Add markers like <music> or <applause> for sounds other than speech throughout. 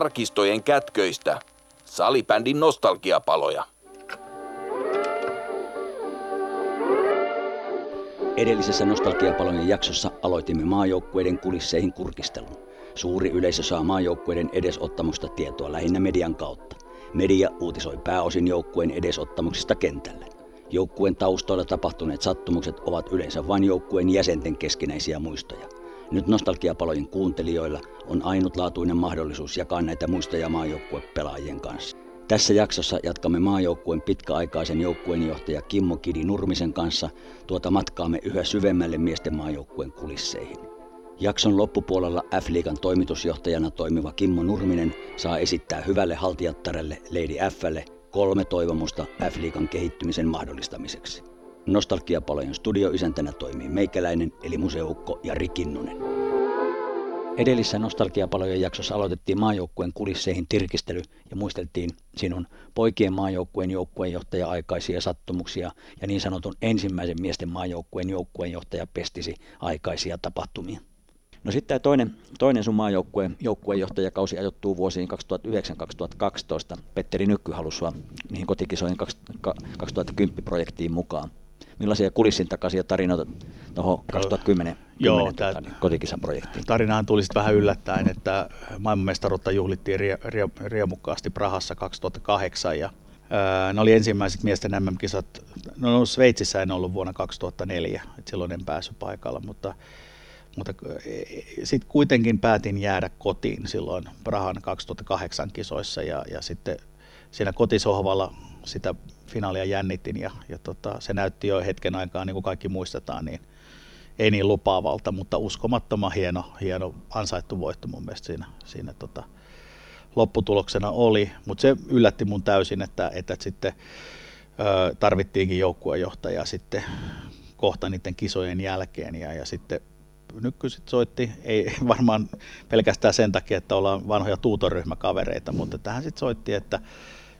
arkistojen kätköistä, salibändin nostalgiapaloja. Edellisessä nostalgiapalojen jaksossa aloitimme maajoukkueiden kulisseihin kurkistelun. Suuri yleisö saa maajoukkueiden edesottamusta tietoa lähinnä median kautta. Media uutisoi pääosin joukkueen edesottamuksista kentällä. Joukkueen taustoilla tapahtuneet sattumukset ovat yleensä vain joukkueen jäsenten keskinäisiä muistoja. Nyt nostalgiapalojen kuuntelijoilla on ainutlaatuinen mahdollisuus jakaa näitä muistoja maajoukkuepelaajien kanssa. Tässä jaksossa jatkamme maajoukkueen pitkäaikaisen joukkueenjohtaja Kimmo Kidi Nurmisen kanssa tuota matkaamme yhä syvemmälle miesten maajoukkueen kulisseihin. Jakson loppupuolella F-liigan toimitusjohtajana toimiva Kimmo Nurminen saa esittää hyvälle haltijattarelle Lady Flle kolme toivomusta F-liigan kehittymisen mahdollistamiseksi. Nostalgiapalojen studioisäntänä toimii meikäläinen eli museukko Jari Kinnunen. Edellisessä Nostalgiapalojen jaksossa aloitettiin maajoukkueen kulisseihin tirkistely ja muisteltiin sinun poikien maajoukkueen joukkueenjohtaja aikaisia sattumuksia ja niin sanotun ensimmäisen miesten maajoukkueen joukkueenjohtaja pestisi aikaisia tapahtumia. No sitten tämä toinen, toinen sun maajoukkueen joukkueenjohtajakausi ajoittuu vuosiin 2009-2012. Petteri Nykky halusi sua niihin kotikisoihin 2010-projektiin mukaan. Millaisia kulissin takaisia tarinoita tuohon 2010 Joo, tuota, niin, kotikisaprojektiin? Tarinahan tuli sitten vähän yllättäen, että maailmanmestaruutta juhlittiin rie, rie, riemukkaasti Prahassa 2008 ja ää, ne oli ensimmäiset miesten MM-kisat, no Sveitsissä en ollut vuonna 2004, että silloin en päässyt paikalla, mutta mutta sitten kuitenkin päätin jäädä kotiin silloin Prahan 2008 kisoissa ja, ja sitten siinä kotisohvalla sitä finaalia jännitin ja, ja tota, se näytti jo hetken aikaa, niin kuin kaikki muistetaan, niin ei niin lupaavalta, mutta uskomattoman hieno, hieno ansaittu voitto mun mielestä siinä, siinä tota, lopputuloksena oli, mutta se yllätti mun täysin, että, että sitten ö, tarvittiinkin joukkuejohtajaa sitten kohta niiden kisojen jälkeen ja, ja sitten Nykky sit soitti, ei <laughs> varmaan pelkästään sen takia, että ollaan vanhoja tuutoryhmäkavereita, mutta tähän sitten soitti, että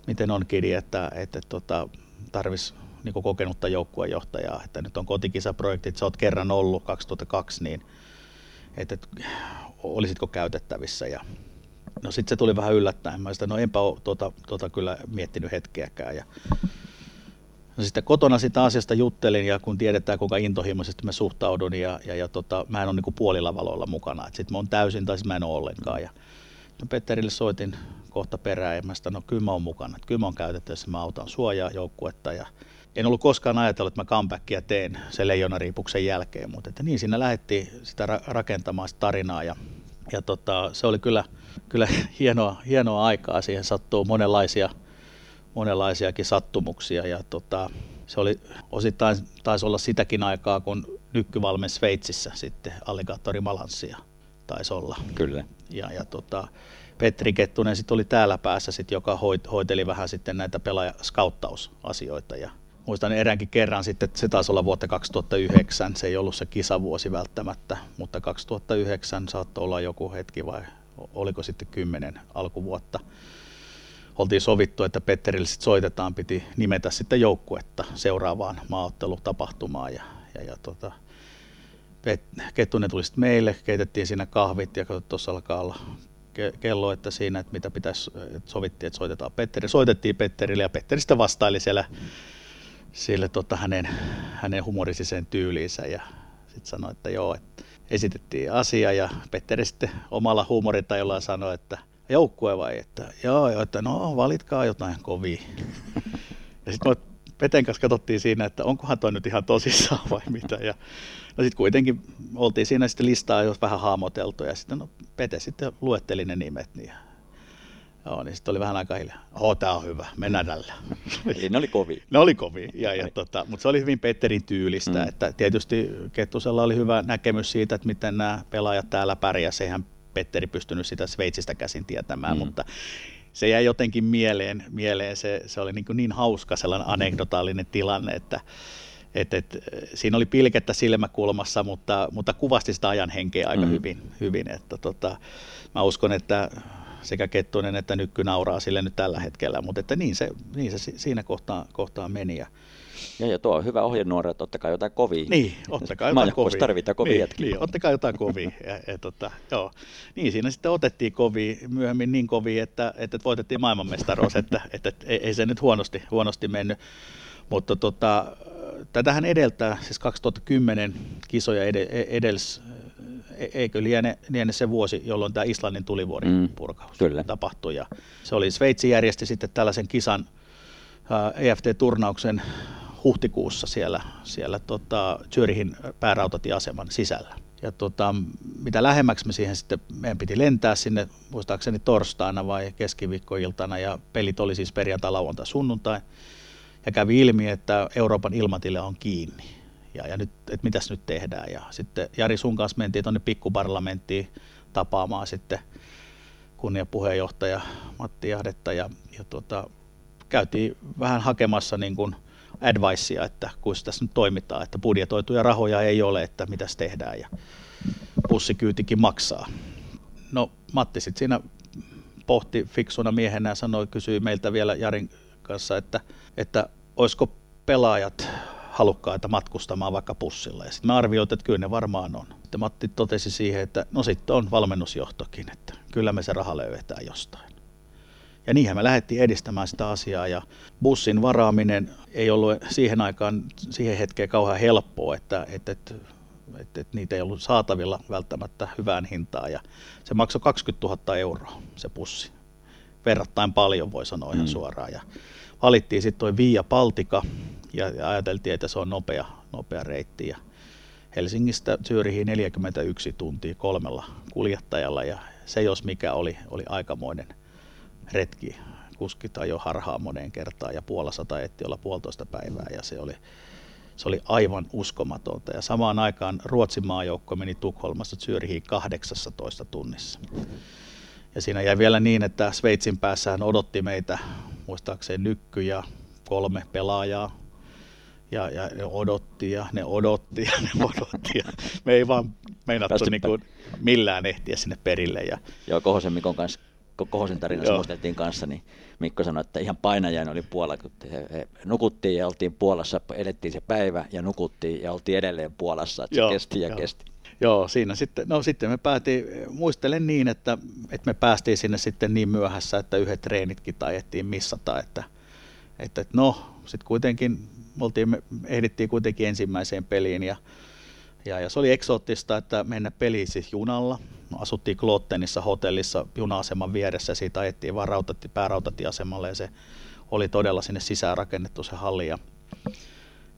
miten on kidi, että, että tota, tarvisi niin kokenutta joukkuejohtajaa, että nyt on kotikisaprojektit, sä oot kerran ollut 2002, niin että, olisitko käytettävissä ja No sitten se tuli vähän yllättäen. Mä sitä, no enpä ole tuota, tuota kyllä miettinyt hetkeäkään. Ja No sitten kotona sitä asiasta juttelin ja kun tiedetään kuinka intohimoisesti mä suhtaudun ja, ja, ja tota, mä en ole niin puolilla valoilla mukana. Sitten mä oon täysin tai mä en ole ollenkaan. Ja Petterille soitin kohta perään ja mä sitä, no kyllä mä oon mukana. Että kyllä mä oon käytettävissä, mä autan suojaa joukkuetta ja en ollut koskaan ajatellut, että mä comebackia teen sen leijonariipuksen jälkeen, mutta että niin siinä lähdettiin sitä ra- rakentamaan sitä tarinaa ja, ja tota, se oli kyllä, kyllä <laughs> hienoa, hienoa aikaa. Siihen sattuu monenlaisia monenlaisiakin sattumuksia ja tota, se oli osittain taisi olla sitäkin aikaa, kun nykkyvalmen Sveitsissä sitten alligaattori Malanssia taisi olla. Kyllä. Ja, ja tota, Petri Kettunen sitten oli täällä päässä, sit, joka hoit, hoiteli vähän sitten näitä pelaajaskauttausasioita ja muistan eräänkin kerran sitten, että se taisi olla vuotta 2009, se ei ollut se kisavuosi välttämättä, mutta 2009 saattoi olla joku hetki vai oliko sitten kymmenen alkuvuotta oltiin sovittu, että Petterille sit soitetaan, piti nimetä sitten joukkuetta seuraavaan maaottelutapahtumaan ja, ja, ja tota, Kettunen tuli sitten meille, keitettiin siinä kahvit ja tuossa alkaa olla kello, että siinä, että mitä pitäisi, että sovittiin, että soitetaan Petteri. Soitettiin Petterille ja Petteri sitten vastaili siellä sille tota, hänen, hänen humorisiseen tyyliinsä ja sitten sanoi, että joo, että esitettiin asia ja Petteri sitten omalla huumoritajulla sanoi, että joukkue vai? Että, joo, joo, että no valitkaa jotain kovia. ja sitten Peten kanssa katsottiin siinä, että onkohan toi nyt ihan tosissaan vai mitä. Ja, no sitten kuitenkin oltiin siinä sitten listaa jos vähän haamoteltu ja sitten no, Pete sitten luetteli ne nimet. Niin, joo, niin sitten oli vähän aika hiljaa. Oo, tää on hyvä, mennään tällä. Eli ne oli kovia. ne oli kovia, ja, ja tota, mutta se oli hyvin Petterin tyylistä. Mm. Että tietysti Kettusella oli hyvä näkemys siitä, että miten nämä pelaajat täällä pärjäsivät. Eihän Petteri pystynyt sitä Sveitsistä käsin tietämään, mm. mutta se jäi jotenkin mieleen, mieleen. Se, se oli niin, kuin niin hauska sellainen anekdotaalinen tilanne, että et, et, siinä oli pilkettä silmäkulmassa, mutta, mutta kuvasti sitä ajan henkeä aika mm. hyvin, hyvin että tota, mä uskon, että sekä Kettunen että Nykky nauraa sille nyt tällä hetkellä, mutta että niin, se, niin se siinä kohtaa, kohtaa meni. Ja, ja, ja tuo on hyvä ohjenuora, että ottakaa jotain kovia. Niin, ottakaa jotain kovia. tarvitaan kovia niin, niin, ottakaa jotain kovia. <laughs> ja, ja, tota, joo. Niin, siinä sitten otettiin kovia, myöhemmin niin kovia, että, että voitettiin maailmanmestaruus, että, että, että ei, ei, se nyt huonosti, huonosti mennyt. Mutta tota, tätähän edeltää, siis 2010 kisoja edels, e, eikö liene, liene se vuosi, jolloin tämä Islannin tulivuoren mm, purkaus kyllä. tapahtui. Ja se oli, Sveitsi järjesti sitten tällaisen kisan, EFT-turnauksen huhtikuussa siellä, siellä tota, Zürihin päärautatieaseman sisällä. Ja tota, mitä lähemmäksi me siihen sitten, meidän piti lentää sinne, muistaakseni torstaina vai keskiviikkoiltana, ja pelit oli siis perjantai, lauantai, sunnuntai ja kävi ilmi, että Euroopan ilmatila on kiinni. Ja, ja nyt, että mitäs nyt tehdään. Ja sitten Jari sun kanssa mentiin tuonne pikkuparlamenttiin tapaamaan sitten kunniapuheenjohtaja Matti Jahdetta ja, ja tuota, käytiin vähän hakemassa niin kuin advicea, että kun tässä nyt toimitaan, että budjetoituja rahoja ei ole, että mitäs tehdään ja pussikyytikin maksaa. No Matti sitten siinä pohti fiksuna miehenä ja sanoi, kysyi meiltä vielä Jarin kanssa, että, että olisiko pelaajat halukkaita matkustamaan vaikka pussilla. Ja sitten me arvioitiin, että kyllä ne varmaan on. Sitten Matti totesi siihen, että no sitten on valmennusjohtokin, että kyllä me se raha löydetään jostain. Ja niinhän me lähdettiin edistämään sitä asiaa ja bussin varaaminen ei ollut siihen aikaan, siihen hetkeen kauhean helppoa, että, että, että, että, että niitä ei ollut saatavilla välttämättä hyvään hintaan ja se maksoi 20 000 euroa se bussi. Verrattain paljon voi sanoa ihan mm. suoraan. Ja valittiin sitten tuo Via Baltica ja, ja ajateltiin, että se on nopea, nopea reitti. Ja Helsingistä Zyrihiin 41 tuntia kolmella kuljettajalla ja se jos mikä oli, oli aikamoinen retki. Kuskit jo harhaa moneen kertaan ja Puolassa taetti olla puolitoista päivää ja se oli, se oli aivan uskomatonta. Ja samaan aikaan Ruotsin maajoukko meni Tukholmasta Zyrihiin 18 tunnissa. Ja siinä jäi vielä niin, että Sveitsin päässähän odotti meitä muistaakseni Nykky ja kolme pelaajaa. Ja, ja ne odotti ja ne odotti ja ne <laughs> odotti. Ja me ei vaan meinattu niin kuin millään ehtiä sinne perille. Ja... Joo, Kohosen Mikon kanssa Kohosen tarinassa muisteltiin kanssa, niin Mikko sanoi, että ihan painajainen oli Puola, kun he, he nukuttiin ja oltiin Puolassa, elettiin se päivä ja nukuttiin ja oltiin edelleen Puolassa, että se Joo, kesti ja jo. kesti. Joo, siinä sitten, no sitten me päätiin, muistelen niin, että, että me päästiin sinne sitten niin myöhässä, että yhdet treenitkin tajettiin missata, että, että, no, sitten kuitenkin oltiin, me ehdittiin kuitenkin ensimmäiseen peliin ja, ja, ja se oli eksoottista, että mennä peliin siis junalla. No, asuttiin Klottenissa hotellissa juna-aseman vieressä ja siitä ajettiin vaan rautati, päärautatieasemalle ja se oli todella sinne sisään rakennettu se halli ja,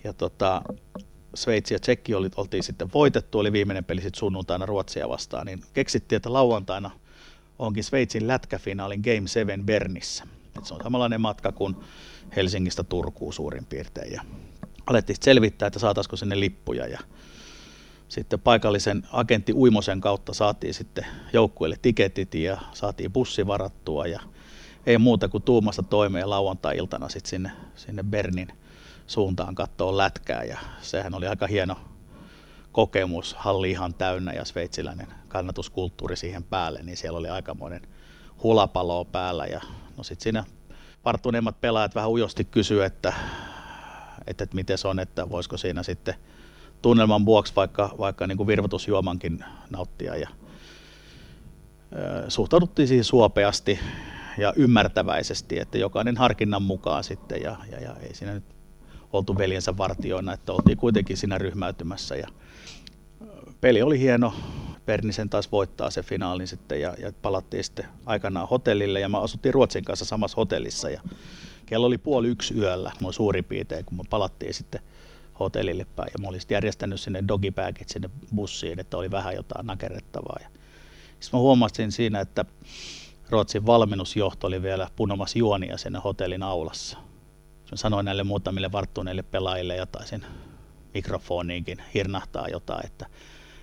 ja tota, Sveitsi ja Tsekki oli, oltiin sitten voitettu, oli viimeinen peli sitten sunnuntaina Ruotsia vastaan, niin keksittiin, että lauantaina onkin Sveitsin lätkäfinaalin Game 7 Bernissä. Et se on samanlainen matka kuin Helsingistä Turkuun suurin piirtein. Ja alettiin selvittää, että saataisiko sinne lippuja. Ja sitten paikallisen agentti Uimosen kautta saatiin sitten joukkueelle tiketit ja saatiin bussi varattua ja ei muuta kuin tuumasta toimeen lauantai-iltana sitten sinne, sinne Bernin suuntaan katsoa lätkää. Ja sehän oli aika hieno kokemus, halli ihan täynnä ja sveitsiläinen kannatuskulttuuri siihen päälle, niin siellä oli aikamoinen hulapalo päällä. Ja no sitten siinä varttuneemmat pelaajat vähän ujosti kysyi, että, että, että miten se on, että voisiko siinä sitten tunnelman vuoksi vaikka, vaikka niin kuin virvotusjuomankin nauttia. Ja suhtauduttiin siihen suopeasti ja ymmärtäväisesti, että jokainen harkinnan mukaan sitten ja, ja, ja ei siinä nyt oltu veljensä vartioina, että oltiin kuitenkin siinä ryhmäytymässä ja peli oli hieno. Pernisen taas voittaa se finaalin sitten ja, ja palattiin sitten aikanaan hotellille ja mä asuttiin Ruotsin kanssa samassa hotellissa ja kello oli puoli yksi yöllä, noin suurin piirtein, kun me palattiin sitten hotellille päin ja mä olisin järjestänyt sinne dogibagit sinne bussiin, että oli vähän jotain nakerrettavaa. Ja sitten mä huomasin siinä, että Ruotsin valmennusjohto oli vielä punomassa juonia sinne hotellin aulassa sanoin näille muutamille varttuneille pelaajille jotain sen mikrofoniinkin hirnahtaa jotain, että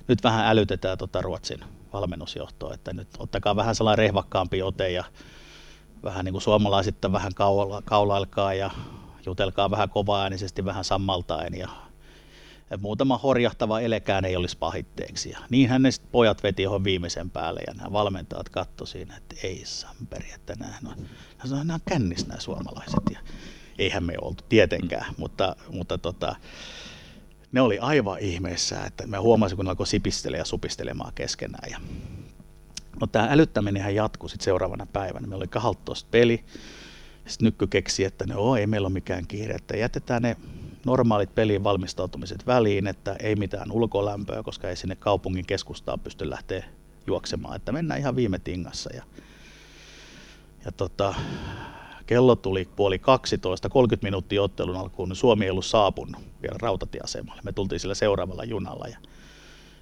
nyt vähän älytetään tuota Ruotsin valmennusjohtoa, että nyt ottakaa vähän sellainen rehvakkaampi ote ja vähän niin kuin suomalaisittain vähän kaula, kaulailkaa ja jutelkaa vähän kovaäänisesti, vähän sammaltaen ja muutama horjahtava elekään ei olisi pahitteeksi. Ja niinhän ne pojat veti johon viimeisen päälle ja nämä valmentajat katto siinä, että ei samperi, että nämä on, nämä on kännissä nämä suomalaiset. Ja eihän me oltu tietenkään, mm. mutta, mutta tota, ne oli aivan ihmeessä, että mä huomasin, kun ne alkoi sipistele ja supistelemaan keskenään. Ja, no tämä älyttäminen jatkui sitten seuraavana päivänä. Meillä oli 12 peli. Sitten Nykky keksi, että no ei meillä ole mikään kiire, että jätetään ne normaalit peliin valmistautumiset väliin, että ei mitään ulkolämpöä, koska ei sinne kaupungin keskustaan pysty lähteä juoksemaan, että mennään ihan viime tingassa. Ja, ja tota, kello tuli puoli 12, 30 minuuttia ottelun alkuun, niin Suomi ei ollut saapunut vielä rautatieasemalle. Me tultiin sillä seuraavalla junalla ja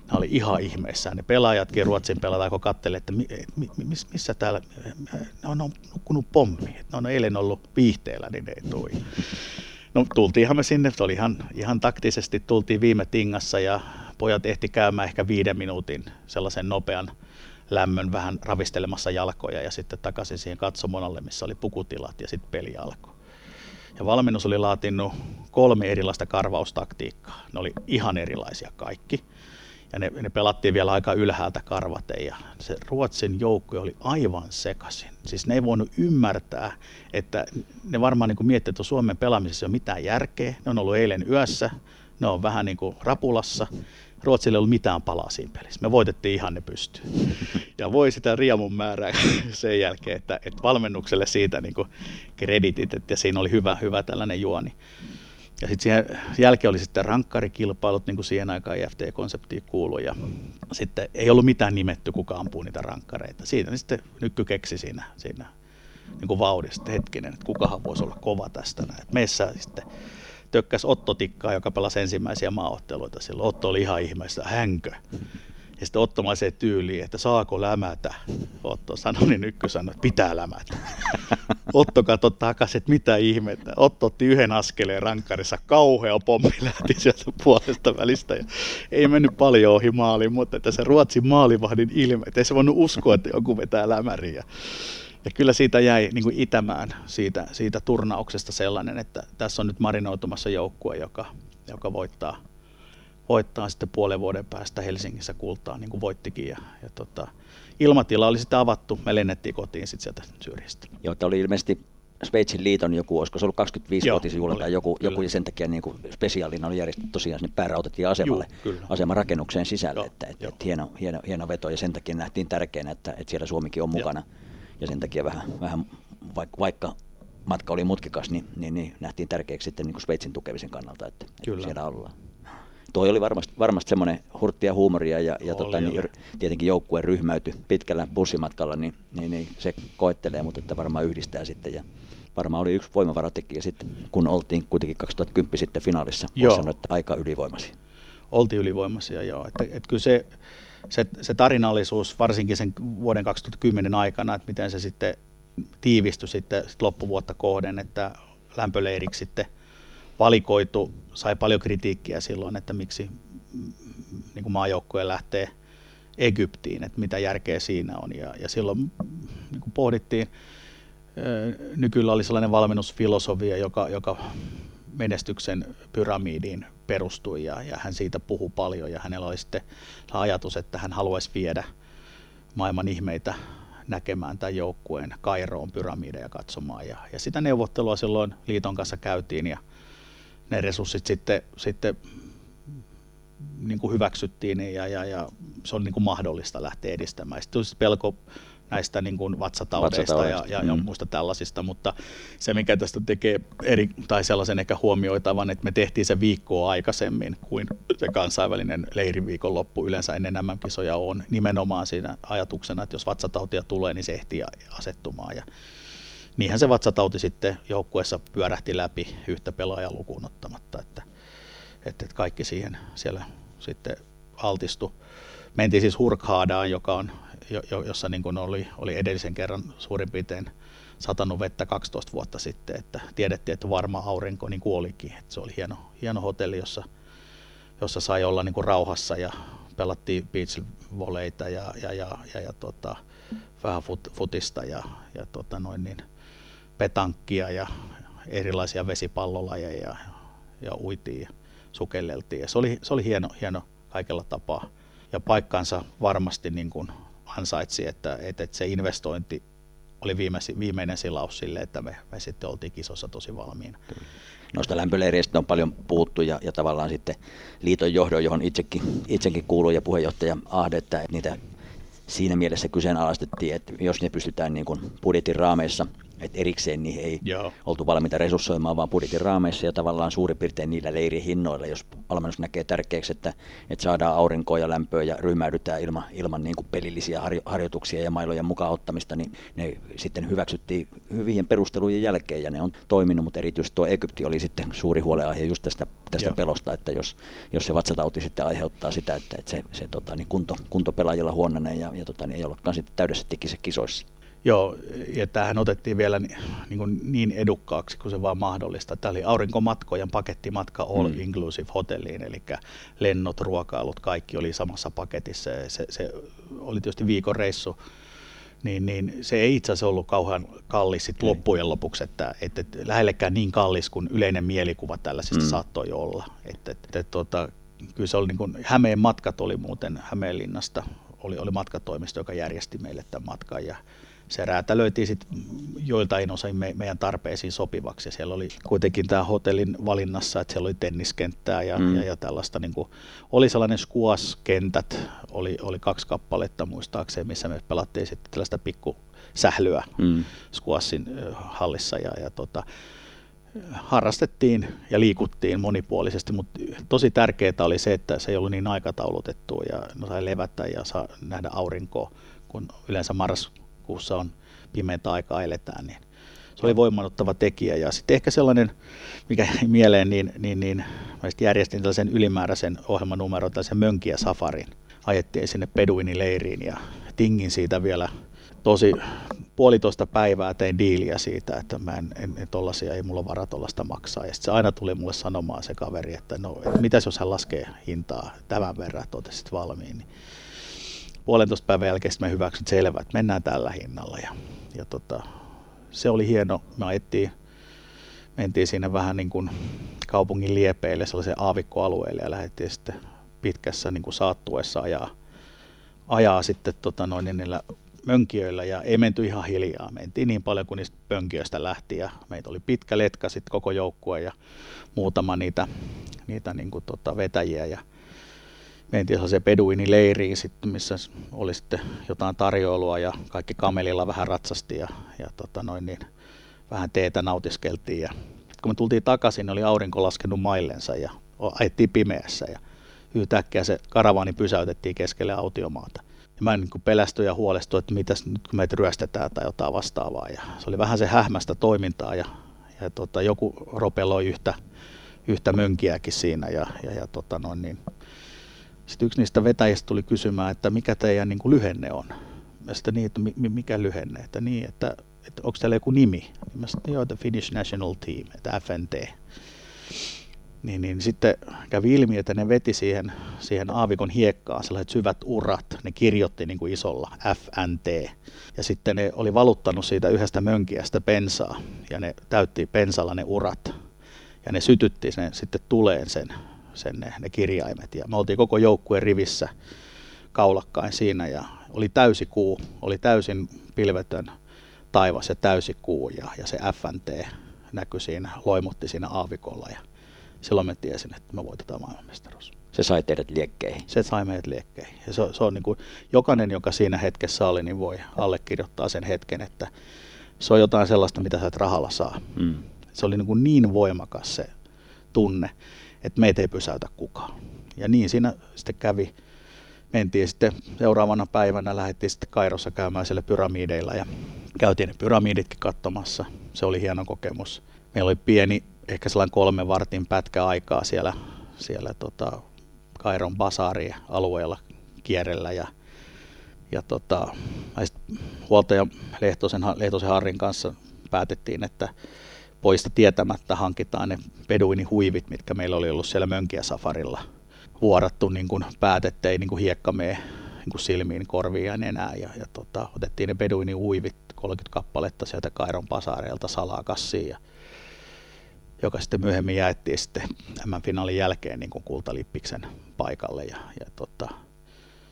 nämä oli ihan ihmeissään. Ne pelaajatkin, Ruotsin pelaajat, kun katselivat, että miss, missä täällä, ne on nukkunut pommi, ne on eilen ollut viihteellä, niin ne ei tui. No tultiinhan me sinne, oli ihan, ihan taktisesti, tultiin viime tingassa ja pojat ehti käymään ehkä viiden minuutin sellaisen nopean lämmön vähän ravistelemassa jalkoja ja sitten takaisin siihen katsomonalle, missä oli pukutilat ja sitten peli alkoi. Ja valmennus oli laatinut kolme erilaista karvaustaktiikkaa. Ne oli ihan erilaisia kaikki. Ja ne, ne pelattiin vielä aika ylhäältä karvaten ja se Ruotsin joukko oli aivan sekaisin. Siis ne ei voinut ymmärtää, että ne varmaan niin miettivät, että Suomen pelaamisessa ei ole mitään järkeä. Ne on ollut eilen yössä, ne on vähän niin kuin rapulassa Ruotsille ei ollut mitään palaa siinä pelissä. Me voitettiin ihan ne pystyyn. Ja voi sitä riemun määrää <laughs> sen jälkeen, että, että valmennukselle siitä niin kreditit, että siinä oli hyvä, hyvä tällainen juoni. Ja sitten siihen jälkeen oli sitten rankkarikilpailut, niin kuin siihen aikaan IFT-konseptiin kuului. Ja sitten ei ollut mitään nimetty, kuka ampuu niitä rankkareita. Siitä niin sitten Nykky keksi siinä, siinä niin kuin vauhdista hetkinen, että kukahan voisi olla kova tästä. Meissä sitten tökkäs Otto Tikkaa, joka pelasi ensimmäisiä maaotteluita silloin. Otto oli ihan ihmeessä, hänkö? Ja sitten Ottomaiseen tyyliin, että saako lämätä. Otto sanoi, niin Nykky sanoi, että pitää lämätä. <laughs> Otto katsoi takaisin, että mitä ihmettä. Otto otti yhden askeleen rankkarissa, kauhea pommi lähti sieltä puolesta välistä. Ja ei mennyt paljon ohi maaliin, mutta että se Ruotsin maalivahdin ilme, että ei se voinut uskoa, että joku vetää lämäriä. Ja kyllä siitä jäi niin kuin itämään siitä, siitä turnauksesta sellainen, että tässä on nyt marinoitumassa joukkue, joka, joka voittaa, voittaa sitten puolen vuoden päästä Helsingissä kultaa, niin kuin voittikin. Ja, ja tota, ilmatila oli sitten avattu, me lennettiin kotiin sitten sieltä Syrjistä. Joo, tämä oli ilmeisesti Sveitsin liiton joku, olisiko se ollut 25 vuotisjuhla tai joku, joku, ja sen takia niin kuin spesiaalina oli järjestetty tosiaan sinne päärautatieasemalle, asemarakennukseen sisälle, Joo, että, että, että hieno, hieno, hieno veto, ja sen takia nähtiin tärkeänä, että, että siellä Suomikin on mukana. Joo ja sen takia vähän, vähän vaikka, vaikka matka oli mutkikas, niin, niin, niin nähtiin tärkeäksi sitten niin kuin Sveitsin tukemisen kannalta, että, Kyllä. että siellä ollaan. Tuo oli varmasti, varmasti semmoinen hurttia huumoria ja, ja tota, niin, tietenkin joukkue ryhmäytyi pitkällä bussimatkalla, niin, niin, niin se koettelee, mutta että varmaan yhdistää sitten ja varmaan oli yksi voimavaratekijä sitten, kun oltiin kuitenkin 2010 sitten finaalissa, joo. sanoa, että aika ylivoimaisia. Oltiin ylivoimaisia, joo. Että, että kyllä se, se, se tarinallisuus varsinkin sen vuoden 2010 aikana, että miten se sitten tiivistyi sitten loppuvuotta kohden, että lämpöleiriksi sitten valikoitu, sai paljon kritiikkiä silloin, että miksi niin kuin maajoukkue lähtee Egyptiin, että mitä järkeä siinä on. Ja, ja silloin niin kuin pohdittiin, nykyllä oli sellainen valmennusfilosofia, joka, joka menestyksen pyramidiin perustui ja, ja hän siitä puhui paljon ja hänellä oli sitten ajatus, että hän haluaisi viedä maailman ihmeitä näkemään tämän joukkueen Kairoon pyramideja katsomaan ja, ja sitä neuvottelua silloin liiton kanssa käytiin ja ne resurssit sitten, sitten niin kuin hyväksyttiin ja, ja, ja se on niin kuin mahdollista lähteä edistämään. Sitten pelko näistä niin kuin vatsataudeista ja, ja, ja mm. muista tällaisista, mutta se mikä tästä tekee eri, tai sellaisen ehkä huomioitavan, että me tehtiin se viikkoa aikaisemmin kuin se kansainvälinen leiriviikon loppu yleensä ennen nämä kisoja on, nimenomaan siinä ajatuksena, että jos vatsatautia tulee, niin se ehtii asettumaan ja niinhän se vatsatauti sitten joukkueessa pyörähti läpi yhtä pelaajan lukuun ottamatta, että, että kaikki siihen siellä sitten altistui. Mentiin siis Hurkhaadaan, joka on jo, jossa niin kuin oli, oli edellisen kerran suurin piirtein satanut vettä 12 vuotta sitten, että tiedettiin, että varma aurinko niin kuolikin. Että se oli hieno, hieno hotelli, jossa, jossa sai olla niin kuin rauhassa ja pelattiin beach voleita ja, ja, ja, ja, ja tota, vähän fut, futista ja, ja tota noin niin, petankkia ja erilaisia vesipallolajeja ja, ja uitiin. sukelleltiin. Ja se oli, se oli hieno, hieno kaikella tapaa. Ja paikkansa varmasti niin kuin ansaitsi, että, että, että se investointi oli viimeisi, viimeinen silaus sille, että me, me sitten oltiin kisossa tosi valmiina. Noista lämpöleireistä on paljon puhuttu ja, ja tavallaan sitten liiton johdon, johon itsekin, itsekin kuuluu ja puheenjohtaja Ahde, että niitä siinä mielessä kyseenalaistettiin, että jos ne pystytään niin kuin budjetin raameissa että erikseen niihin ei Joo. oltu valmiita resurssoimaan, vaan budjetin raameissa ja tavallaan suurin piirtein niillä leirihinnoilla, jos valmennus näkee tärkeäksi, että, että saadaan aurinkoa ja lämpöä ja ryhmäydytään ilman, ilman niin kuin pelillisiä harjo, harjoituksia ja mailojen mukaan ottamista, niin ne sitten hyväksyttiin hyvien perustelujen jälkeen ja ne on toiminut, mutta erityisesti tuo Egypti oli sitten suuri huoleaihe just tästä, tästä pelosta, että jos, jos se vatsatauti sitten aiheuttaa sitä, että, että se, se tota, niin kunto, kunto pelaajilla huononee ja, ja tota, niin ei olekaan sitten täydessä kisoissa. Joo, ja tämähän otettiin vielä niin, niin, kuin niin edukkaaksi kuin se vaan mahdollista. Tämä oli aurinkomatkojen pakettimatka All mm. Inclusive Hotelliin, eli lennot, ruokailut, kaikki oli samassa paketissa. Se, se oli tietysti viikon reissu, niin, niin se ei itse asiassa ollut kauhean kallis sit loppujen lopuksi, että, että, että lähellekään niin kallis kuin yleinen mielikuva tällaisista mm. saattoi olla. Että, että, että, tota, kyllä se oli niin kuin, Hämeen matkat oli muuten Hämeenlinnasta, oli, oli matkatoimisto, joka järjesti meille tämän matkan ja se räätälöitiin sitten joiltain osin me, meidän tarpeisiin sopivaksi. Ja siellä oli kuitenkin tämä hotellin valinnassa, että siellä oli tenniskenttää ja, mm. ja, ja tällaista. Niin kuin, oli sellainen squash-kentät, oli, oli kaksi kappaletta muistaakseni, missä me pelattiin sitten tällaista pikkusählyä mm. squashin hallissa. Ja, ja tota, harrastettiin ja liikuttiin monipuolisesti, mutta tosi tärkeää oli se, että se ei ollut niin aikataulutettu ja no sai levätä ja saa nähdä aurinkoa, kun yleensä marras kuussa on pimeätä aikaa eletään, niin se oli voimannuttava tekijä. Ja sitten ehkä sellainen, mikä jäi mieleen, niin, niin, niin mä järjestin tällaisen ylimääräisen ohjelmanumeron, tällaisen mönkiä safarin. Ajettiin sinne Peduini-leiriin ja tingin siitä vielä tosi puolitoista päivää tein diiliä siitä, että mä en, en, en tollasia, ei mulla varaa tollasta maksaa. Ja sitten se aina tuli mulle sanomaan se kaveri, että no, et mitäs jos hän laskee hintaa tämän verran, että oot valmiin. Niin puolentoista päivän jälkeen me hyväksyn selvä, että mennään tällä hinnalla. Ja, ja tota, se oli hieno. Me ajettiin, mentiin siinä vähän niin kuin kaupungin liepeille, sellaiseen aavikkoalueelle ja lähdettiin sitten pitkässä niin kuin saattuessa ajaa, ajaa sitten tota noin, niin niillä mönkijöillä ja ei menty ihan hiljaa. Mentiin niin paljon kuin niistä pönkiöistä lähti ja meitä oli pitkä letka sitten koko joukkue ja muutama niitä, niitä niin kuin tota vetäjiä ja mentiin sellaiseen peduinileiriin, sitten, missä oli sitten jotain tarjoilua ja kaikki kamelilla vähän ratsasti ja, ja tota noin, niin, vähän teetä nautiskeltiin. Ja kun me tultiin takaisin, niin oli aurinko laskenut maillensa ja ajettiin pimeässä ja yhtäkkiä se karavaani pysäytettiin keskelle autiomaata. Ja mä niin pelästyin ja huolestuin, että mitäs nyt kun meitä ryöstetään tai jotain vastaavaa. Ja se oli vähän se hähmästä toimintaa ja, ja tota, joku ropeloi yhtä, yhtä mönkiäkin siinä ja, ja, ja tota noin, niin sitten yksi niistä vetäjistä tuli kysymään, että mikä teidän niin kuin lyhenne on. Mä sitten niin, että mikä lyhenne, että niin, että, että onko teillä joku nimi. Mä sitten joo, että Finnish National Team, että FNT. Niin, niin sitten kävi ilmi, että ne veti siihen, siihen aavikon hiekkaan sellaiset syvät urat. Ne kirjoitti niin kuin isolla FNT. Ja sitten ne oli valuttanut siitä yhdestä mönkiästä pensaa. Ja ne täytti pensalla ne urat. Ja ne sytytti sen sitten tuleen sen sen ne, ne kirjaimet. Ja me oltiin koko joukkueen rivissä kaulakkain siinä ja oli täysi kuu, oli täysin pilvetön taivas ja täysi kuu ja, ja se FNT näkyi siinä, loimutti siinä aavikolla ja silloin me tiesin, että me voitetaan maailmanmestaruus. Se sai teidät liekkeihin. Se sai meidät liekkeihin. Ja se, se on niin kuin, jokainen, joka siinä hetkessä oli, niin voi allekirjoittaa sen hetken, että se on jotain sellaista, mitä sä et rahalla saa. Mm. Se oli niin, kuin niin voimakas se tunne että meitä ei pysäytä kukaan. Ja niin siinä sitten kävi. Mentiin sitten seuraavana päivänä, lähdettiin sitten Kairossa käymään siellä pyramideilla ja käytiin ne pyramiditkin katsomassa. Se oli hieno kokemus. Meillä oli pieni, ehkä sellainen kolmen vartin pätkä aikaa siellä, siellä tota, Kairon basaari alueella kierrellä ja, ja tota, huoltaja Lehtosen, Lehtosen Harrin kanssa päätettiin, että poista tietämättä hankitaan ne peduinihuivit, mitkä meillä oli ollut siellä Mönkiä Safarilla vuorattu niin kuin päät, ettei niin kuin hiekka mene niin kuin silmiin, korviin ja nenää. Ja, ja tota, otettiin ne beduinihuivit, 30 kappaletta sieltä Kairon pasaareilta salaa kassiin. Ja joka sitten myöhemmin jaettiin sitten M-finaalin jälkeen niin kuin kultalippiksen paikalle. Ja, ja tota,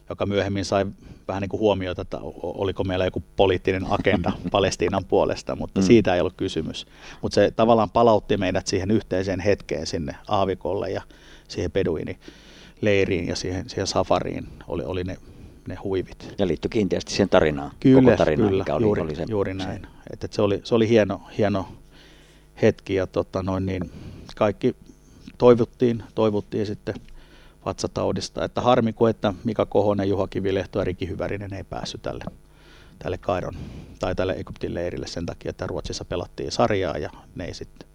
joka myöhemmin sai vähän niin kuin huomiota, että oliko meillä joku poliittinen agenda <laughs> Palestiinan puolesta, mutta mm. siitä ei ollut kysymys. Mutta se tavallaan palautti meidät siihen yhteiseen hetkeen sinne aavikolle ja siihen Beduini leiriin ja siihen, siihen safariin oli, oli ne, ne huivit. Ja liittyi kiinteästi siihen tarinaan, kyllä, koko tarinaan, kyllä, mikä oli, juuri, oli se, juuri näin. Se. Et, et se, oli, se oli hieno, hieno hetki ja tota noin, niin kaikki toivottiin, toivottiin sitten vatsataudista. Että harmi kuin, että Mika Kohonen, Juha Kivilehto ja Riki Hyvärinen ei päässyt tälle, tälle Kairon tai tälle Egyptin leirille sen takia, että Ruotsissa pelattiin sarjaa ja ne ei sitten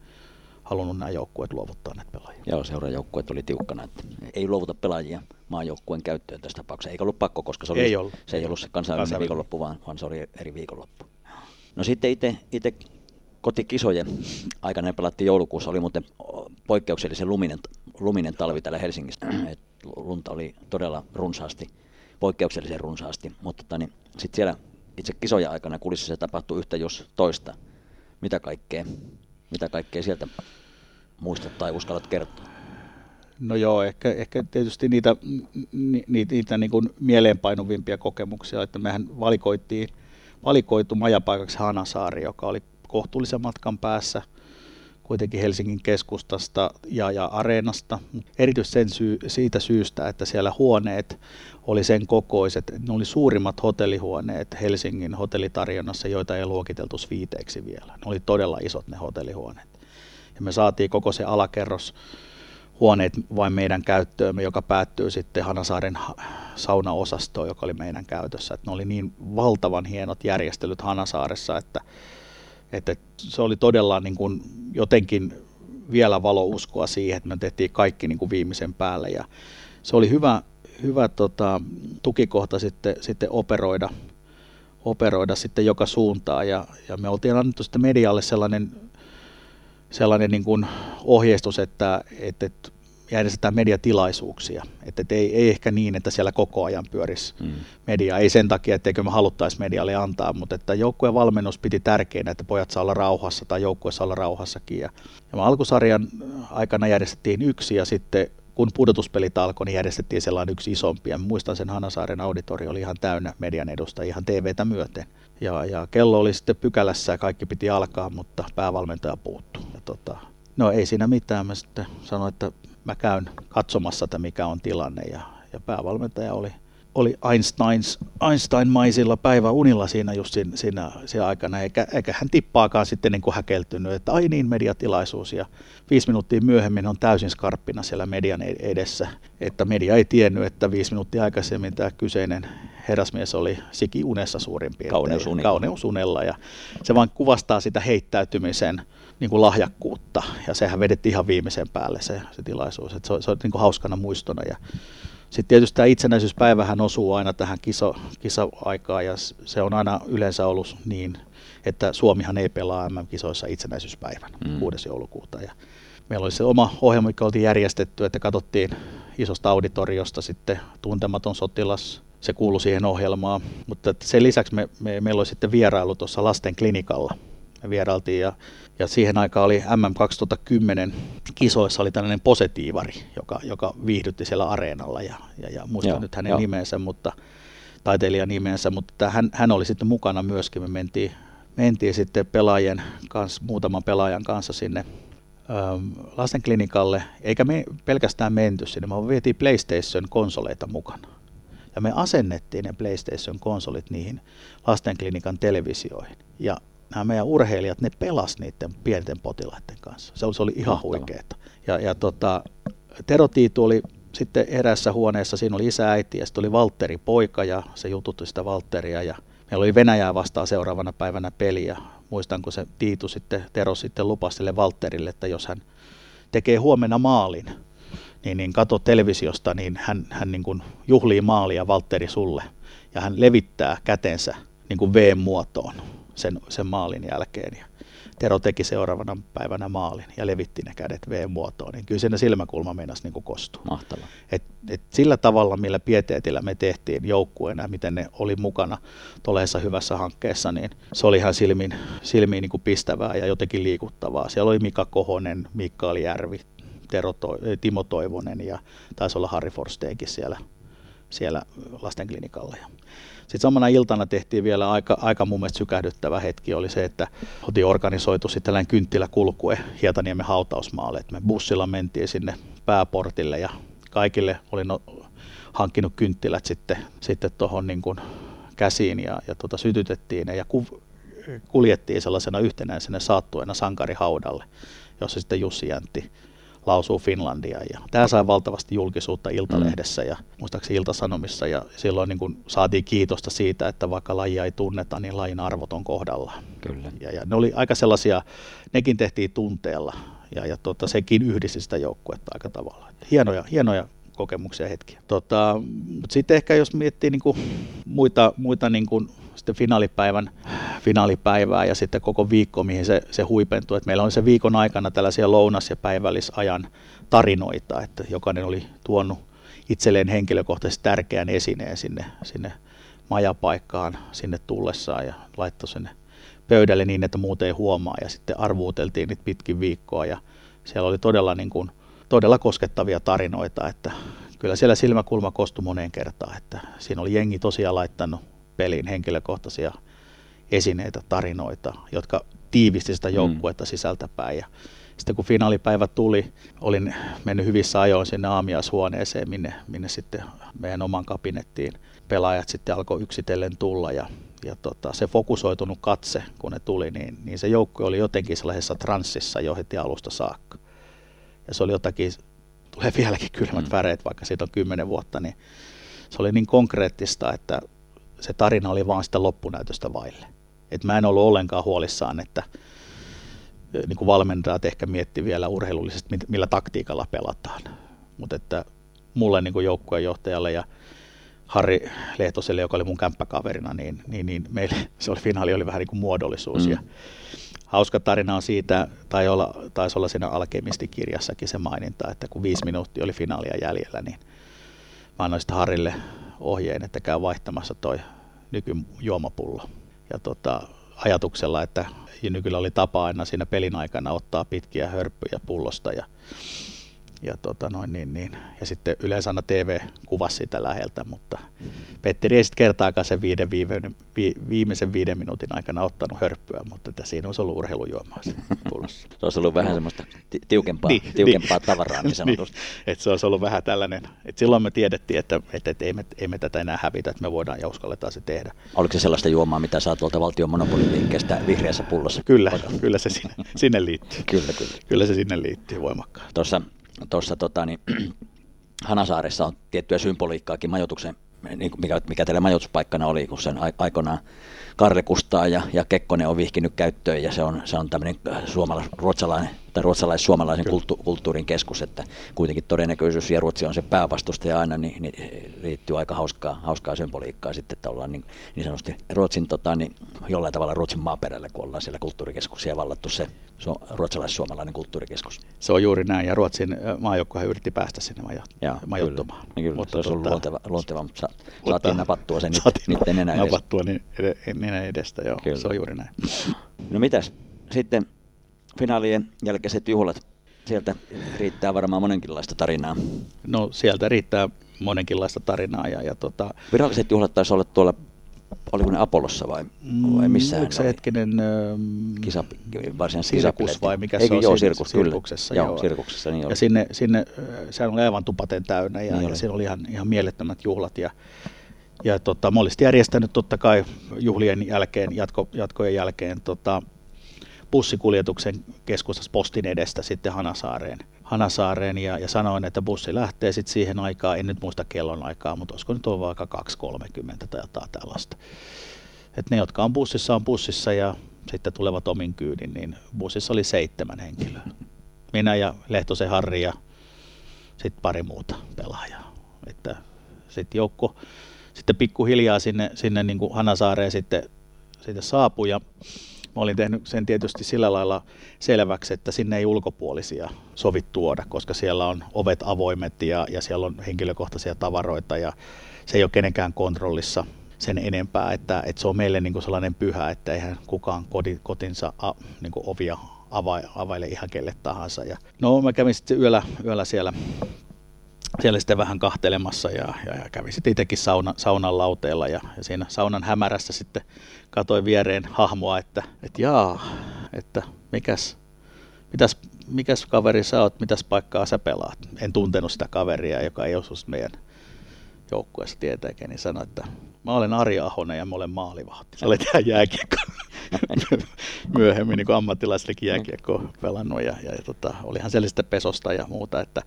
halunnut nämä joukkueet luovuttaa näitä pelaajia. Joo, seuraajoukkueet oli tiukkana, että ei luovuta pelaajia maajoukkueen käyttöön tässä tapauksessa. Eikä ollut pakko, koska se, oli, ei ollut. se ei ollut se kansainvälinen, kansainvälinen. viikonloppu, vaan, vaan se oli eri viikonloppu. No sitten itse, itse kotikisojen aikana pelattiin joulukuussa, oli muuten poikkeuksellisen luminen, luminen talvi täällä Helsingissä. <clears throat> Et lunta oli todella runsaasti, poikkeuksellisen runsaasti, mutta tota, niin, sitten siellä itse kisojen aikana kulississa tapahtui yhtä jos toista. Mitä kaikkea, mitä kaikkea sieltä muistat tai uskallat kertoa? No joo, ehkä, ehkä tietysti niitä, niitä, niitä niin kuin mieleenpainuvimpia kokemuksia, että mehän valikoittiin, valikoitu majapaikaksi Hanasaari, joka oli kohtuullisen matkan päässä kuitenkin Helsingin keskustasta ja, ja areenasta. Erityisesti sen syy, siitä syystä, että siellä huoneet oli sen kokoiset, ne oli suurimmat hotellihuoneet Helsingin hotellitarjonnassa, joita ei luokiteltu viiteeksi vielä. Ne oli todella isot ne hotellihuoneet. Ja me saatiin koko se alakerros huoneet vain meidän käyttöömme, joka päättyy sitten Hanasaaren saunaosastoon, joka oli meidän käytössä. Että ne oli niin valtavan hienot järjestelyt Hanasaaressa, että että se oli todella niin kuin jotenkin vielä valouskoa siihen, että me tehtiin kaikki niin kuin viimeisen päälle. Ja se oli hyvä, hyvä tota, tukikohta sitten, sitten operoida, operoida sitten joka suuntaan. Ja, ja me oltiin annettu sitten medialle sellainen, sellainen niin kuin ohjeistus, että, että järjestetään mediatilaisuuksia. Että et ei, ei ehkä niin, että siellä koko ajan pyörisi mm. media. Ei sen takia, etteikö me haluttaisi medialle antaa, mutta että joukkueen valmennus piti tärkeänä, että pojat saa olla rauhassa tai joukkue saa olla rauhassakin. Ja, ja alkusarjan aikana järjestettiin yksi ja sitten kun pudotuspelit alkoi, niin järjestettiin sellainen yksi isompi. Ja muistan sen Hanasaaren auditorio oli ihan täynnä median edusta ihan TVtä myöten. Ja, ja kello oli sitten pykälässä ja kaikki piti alkaa, mutta päävalmentaja puuttuu. Ja tota, no ei siinä mitään. Mä sitten sanoin, että mä käyn katsomassa, että mikä on tilanne ja, ja päävalmentaja oli, oli Einsteins, Einstein-maisilla päiväunilla siinä just siinä, siinä, siinä aikana, eikä, eikä hän tippaakaan sitten niin kuin häkeltynyt, että ai niin mediatilaisuus ja viisi minuuttia myöhemmin on täysin skarppina siellä median edessä, että media ei tiennyt, että viisi minuuttia aikaisemmin tämä kyseinen herrasmies oli siki unessa suurin piirtein. Kauneusunilla. Kauneusunella ja se vaan kuvastaa sitä heittäytymisen niin kuin lahjakkuutta ja sehän vedettiin ihan viimeisen päälle se, se tilaisuus. Et se, on, se on niin kuin hauskana muistona ja sitten tietysti tämä itsenäisyyspäivähän osuu aina tähän kisa, kisa-aikaan ja se on aina yleensä ollut niin, että Suomihan ei pelaa MM-kisoissa itsenäisyyspäivänä mm. 6. joulukuuta. Ja meillä oli se oma ohjelma, mikä oltiin järjestetty, että katsottiin isosta auditoriosta sitten tuntematon sotilas, se kuului siihen ohjelmaan. Mutta sen lisäksi me, me, meillä oli sitten vierailu tuossa lasten klinikalla. Me vierailtiin ja ja siihen aikaan oli MM 2010 kisoissa oli tällainen positiivari, joka, joka viihdytti siellä areenalla ja, ja, ja muistan joo, nyt hänen jo. nimensä, mutta taiteilijan nimensä, mutta hän, hän oli sitten mukana myöskin. Me mentiin, mentiin sitten pelaajien kanssa, muutaman pelaajan kanssa sinne ähm, lastenklinikalle, eikä me pelkästään menty sinne, vaan vietiin PlayStation-konsoleita mukana. Ja me asennettiin ne PlayStation-konsolit niihin lastenklinikan televisioihin. Ja nämä meidän urheilijat, ne pelas niiden pienten potilaiden kanssa. Se oli, se oli ihan huikeeta. Ja, ja tota, Tero Tiitu oli sitten erässä huoneessa, siinä oli isä, äiti ja sitten oli Valtteri poika ja se jututti sitä Valtteria ja meillä oli Venäjää vastaan seuraavana päivänä peli ja muistan, kun se Tiitu sitten, Tero sitten lupasi sille Valtterille, että jos hän tekee huomenna maalin, niin, niin kato televisiosta, niin hän, hän niin kuin juhlii maalia Valtteri sulle ja hän levittää kätensä niin kuin V-muotoon sen, sen maalin jälkeen. Ja Tero teki seuraavana päivänä maalin ja levitti ne kädet V-muotoon, niin kyllä siinä silmäkulma meinasi niin kostua. Mahtavaa. Et, et sillä tavalla, millä pieteetillä me tehtiin joukkueena, miten ne oli mukana tuollaisessa hyvässä hankkeessa, niin se oli ihan silmiin, silmiin niin kuin pistävää ja jotenkin liikuttavaa. Siellä oli Mika Kohonen, Mikael Järvi, Tero to, Timo Toivonen ja taisi olla Harri Forsteenkin siellä, siellä lastenklinikalla. Sitten samana iltana tehtiin vielä aika, aika mun mielestä sykähdyttävä hetki, oli se, että otin organisoitu sitten tällainen kynttiläkulkue Hietaniemen hautausmaalle, me bussilla mentiin sinne pääportille ja kaikille oli no, hankkinut kynttilät sitten, sitten tuohon niin käsiin ja, ja tota, sytytettiin ne ja ku, kuljettiin sellaisena yhtenäisenä saattuena sankarihaudalle, jossa sitten Jussi Jäntti lausuu Finlandia. Ja tämä sai valtavasti julkisuutta Iltalehdessä ja muistaakseni Iltasanomissa ja silloin niin kuin saatiin kiitosta siitä, että vaikka lajia ei tunneta, niin lajin arvot on kohdalla. Kyllä. Ja, ja ne oli aika sellaisia, nekin tehtiin tunteella ja, ja tota, sekin yhdisti sitä joukkuetta aika tavalla. Hienoja, hienoja kokemuksia hetkiä. Tota, sitten ehkä jos miettii niin kuin muita, muita niin kuin sitten finaalipäivän finaalipäivää ja sitten koko viikko, mihin se, se huipentui. Et meillä oli se viikon aikana tällaisia lounas- ja päivällisajan tarinoita, että jokainen oli tuonut itselleen henkilökohtaisesti tärkeän esineen sinne, sinne majapaikkaan sinne tullessaan ja laittoi sen pöydälle niin, että muut ei huomaa ja sitten arvuuteltiin niitä pitkin viikkoa ja siellä oli todella, niin kuin, todella koskettavia tarinoita, että kyllä siellä silmäkulma kostui moneen kertaan, että siinä oli jengi tosiaan laittanut peliin henkilökohtaisia esineitä, tarinoita, jotka tiivisti sitä mm. joukkuetta sisältäpäin. Ja sitten kun finaalipäivä tuli, olin mennyt hyvissä ajoin sinne aamiaishuoneeseen, minne, minne sitten meidän oman kabinettiin pelaajat sitten alkoi yksitellen tulla ja, ja tota, se fokusoitunut katse, kun ne tuli, niin, niin se joukkue oli jotenkin sellaisessa transsissa jo heti alusta saakka. Ja se oli jotakin, tulee vieläkin kylmät mm. väreet, vaikka siitä on kymmenen vuotta, niin se oli niin konkreettista, että se tarina oli vaan sitä loppunäytöstä vaille. Et mä en ollut ollenkaan huolissaan, että niin kuin valmentajat ehkä mietti vielä urheilullisesti, millä taktiikalla pelataan. Mutta että mulle niin kuin joukkueenjohtajalle ja Harri Lehtoselle, joka oli mun kämppäkaverina, niin, niin, niin meille <laughs> se oli, finaali oli vähän niin kuin muodollisuus. Mm. Ja hauska tarina on siitä, tai olla, taisi olla siinä Alkemistikirjassakin se maininta, että kun viisi minuuttia oli finaalia jäljellä, niin mä annoin sitten Harille ohjeen, että käy vaihtamassa toi nykyjuomapullo. Ja tota, ajatuksella, että nykyllä oli tapa aina siinä pelin aikana ottaa pitkiä hörppyjä pullosta ja ja, tota noin, niin, niin. ja sitten yleensä aina TV kuvasi sitä läheltä, mutta Petteri ei sitten kertaakaan sen viiden, viime, vi, viimeisen viiden minuutin aikana ottanut hörppyä, mutta että siinä olisi ollut urheilujuomaa pullossa. se olisi ollut vähän semmoista tiukempaa, niin, tiukempaa niin. tavaraa niin <laughs> sanotusti. niin, että se olisi ollut vähän tällainen, että silloin me tiedettiin, että, että, että ei, me, ei me tätä enää hävitä, että me voidaan ja uskalletaan se tehdä. Oliko se sellaista juomaa, mitä saa tuolta valtion monopoliliikkeestä vihreässä pullossa? Kyllä, kyllä se sinne, sinne liittyy. kyllä, kyllä. Kyllä se sinne liittyy voimakkaasti. Tuossa tuossa tota, niin, <clears throat> Hanasaaressa on tiettyä symboliikkaakin majoituksen, niin mikä, mikä teillä majoituspaikkana oli, kun sen aikanaan Karle Kustaa ja, ja Kekkonen on vihkinyt käyttöön ja se on, se on tämmöinen suomalais, ruotsalainen tai ruotsalais-suomalaisen kulttu, kulttuurin keskus, että kuitenkin todennäköisyys, ja Ruotsi on se päävastustaja aina, niin, niin liittyy aika hauskaa, hauskaa symboliikkaa sitten, että ollaan niin, niin sanotusti Ruotsin, tota, niin jollain tavalla Ruotsin maaperällä, kun ollaan siellä kulttuurikeskuksia vallattu se, se on ruotsalais-suomalainen kulttuurikeskus. Se on juuri näin, ja Ruotsin maajoukkohan yritti päästä sinne majo, Joo, majoittumaan. Kyllä, niin mutta se olisi ollut tota, luonteva, luonteva, mutta saatiin napattua sen niiden edestä. Napattua niin, nenä edestä, joo, kyllä. se on juuri näin. No mitäs, sitten finaalien jälkeiset juhlat, sieltä riittää varmaan monenkinlaista tarinaa. No sieltä riittää monenkinlaista tarinaa. Ja, ja tota... Viralliset juhlat taisi olla tuolla, oliko ne Apollossa vai, vai mm, missä se hetkinen... Kisa, varsinaisesti sirkus vai mikä Eikö, se on? Joo, sirkus, sirkuksessa. Joo, joo, sirkuksessa, niin Ja sinne, sinne, sehän oli aivan tupaten täynnä ja, niin ja siinä oli ihan, ihan mielettömät juhlat. Ja, ja tota, mä olisin järjestänyt totta kai juhlien jälkeen, jatko, jatkojen jälkeen tota, bussikuljetuksen keskustassa postin edestä sitten Hanasaareen, Hanasaareen ja, ja sanoin, että bussi lähtee sitten siihen aikaan, en nyt muista kellon aikaa, mutta olisiko nyt ollut vaikka 2.30 tai jotain tällaista. Et ne, jotka on bussissa, on bussissa ja sitten tulevat omin kyydin, niin bussissa oli seitsemän henkilöä. Minä ja Lehtosen Harri ja sitten pari muuta pelaajaa. Että sitten joukko sitten pikkuhiljaa sinne, sinne niin kuin Hanasaareen sitten, sitten saapui ja Mä olin tehnyt sen tietysti sillä lailla selväksi, että sinne ei ulkopuolisia sovi tuoda, koska siellä on ovet avoimet ja, ja siellä on henkilökohtaisia tavaroita ja se ei ole kenenkään kontrollissa sen enempää, että, että se on meille niin kuin sellainen pyhä, että eihän kukaan kotinsa a, niin kuin ovia availe ihan kelle tahansa. Ja, no mä kävin sitten yöllä, yöllä siellä siellä sitten vähän kahtelemassa ja, ja, ja kävin sitten itsekin sauna, saunan lauteella ja, ja siinä saunan hämärässä sitten katsoin viereen hahmoa, että, että jaa, että mikäs, mitäs, mikäs kaveri sä oot, mitäs paikkaa sä pelaat. En tuntenut sitä kaveria, joka ei osu meidän joukkueessa tietenkin, niin sanoi, että mä olen Ari Ahonen ja mä olen maalivahti. Sä olet ihan jääkiekko <laughs> myöhemmin niin ammattilaisellekin jääkiekko pelannut ja, ja, ja tota, olihan sellaista pesosta ja muuta, että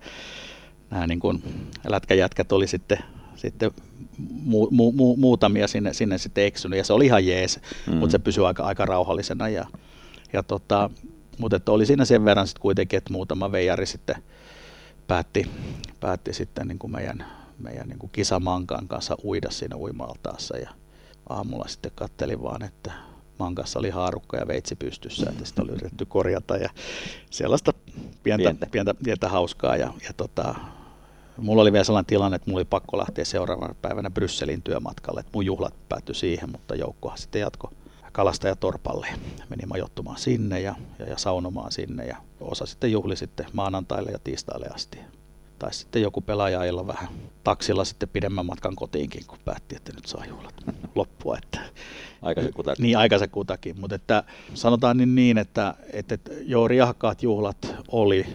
nämä niin kuin lätkäjätkät oli sitten, sitten mu, mu, mu, muutamia sinne, sinne sitten eksynyt ja se oli ihan jees, mm. mutta se pysyi aika, aika rauhallisena ja, ja tota, mutta että oli siinä sen verran sitten kuitenkin, että muutama veijari sitten päätti, päätti sitten niin kuin meidän, meidän niin kuin kisamankan kanssa uida siinä uimaltaassa ja aamulla sitten kattelin vaan, että mankassa oli haarukka ja veitsi pystyssä, että sitä oli yritetty korjata ja sellaista pientä, pientä. pientä, pientä hauskaa ja, ja tota, Mulla oli vielä sellainen tilanne, että mulla oli pakko lähteä seuraavana päivänä Brysselin työmatkalle. Että mun juhlat päättyi siihen, mutta joukkohan sitten jatko kalastajatorpalle. Meni majoittumaan sinne ja, ja, ja saunomaan sinne ja osa sitten juhli sitten maanantaille ja tiistaille asti. Tai sitten joku pelaaja vähän taksilla sitten pidemmän matkan kotiinkin, kun päätti, että nyt saa juhlat loppua. Että, aikaisen kutakin. Niin, aikaisen kutakin. Mutta että, sanotaan niin, niin että, että, että joo, riahakkaat juhlat oli,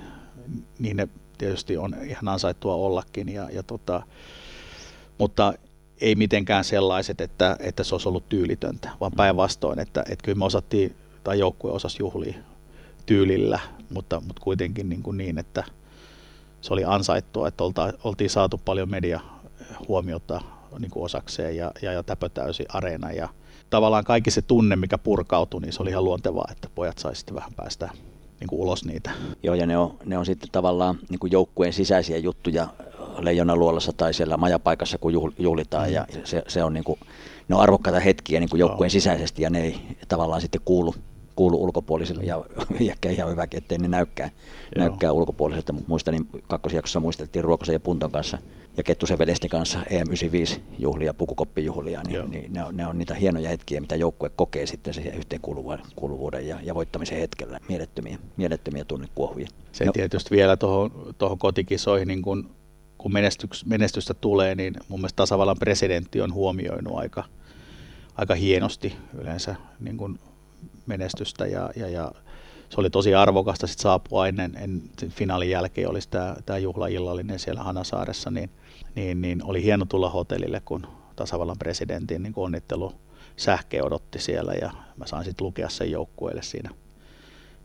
niin ne tietysti on ihan ansaittua ollakin, ja, ja tota, mutta ei mitenkään sellaiset, että, että se olisi ollut tyylitöntä, vaan päinvastoin, että, että kyllä me osattiin, tai joukkue osasi juhlia tyylillä, mutta, mutta kuitenkin niin, kuin niin että se oli ansaittua, että olta, oltiin saatu paljon media huomiota niin kuin osakseen ja, ja, ja täpötäysi areena ja tavallaan kaikki se tunne, mikä purkautui, niin se oli ihan luontevaa, että pojat saisivat vähän päästä niin kuin ulos niitä. Joo, ja ne on, ne on sitten tavallaan niin kuin joukkueen sisäisiä juttuja leijonaluolassa tai siellä majapaikassa, kun juhlitaan, mm. ja se, se on, niin kuin, ne on arvokkaita hetkiä niin kuin joukkueen sisäisesti, ja ne ei tavallaan sitten kuulu, kuulu ulkopuolisille, ja <laughs> ehkä ihan hyväkin, ettei ne näykkää, näykkää ulkopuoliselta, mutta muistan, niin kakkosjaksossa muisteltiin Ruokosen ja Punton kanssa, ja Kettusen velesti kanssa EM95-juhlia, pukukoppijuhlia, niin, niin ne, on, ne on niitä hienoja hetkiä, mitä joukkue kokee sitten siihen yhteenkuuluvuuden ja, ja voittamisen hetkellä. Mielettömiä, mielettömiä tunnekuohuja. Se no. tietysti vielä tuohon kotikisoihin, niin kun, kun menestystä tulee, niin mun mielestä tasavallan presidentti on huomioinut aika, aika hienosti yleensä niin kun menestystä ja, ja, ja se oli tosi arvokasta sit saapua ennen, ennen finaalin jälkeen olisi tämä, tämä juhlaillallinen siellä Hanasaaressa, niin, niin, niin, oli hieno tulla hotellille, kun tasavallan presidentin niin onnittelu sähke odotti siellä ja mä sain sitten lukea sen joukkueelle siinä,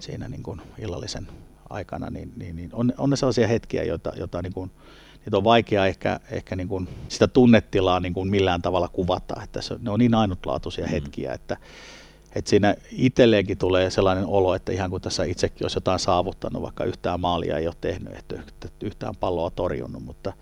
siinä niin kuin illallisen aikana, niin, niin, niin on, on ne sellaisia hetkiä, joita, joita niin kuin, niitä on vaikea ehkä, ehkä niin kuin sitä tunnetilaa niin kuin millään tavalla kuvata, että se, ne on niin ainutlaatuisia mm. hetkiä, että että siinä itselleenkin tulee sellainen olo, että ihan kuin tässä itsekin olisi jotain saavuttanut, vaikka yhtään maalia ei ole tehnyt, että yhtään palloa torjunut, mutta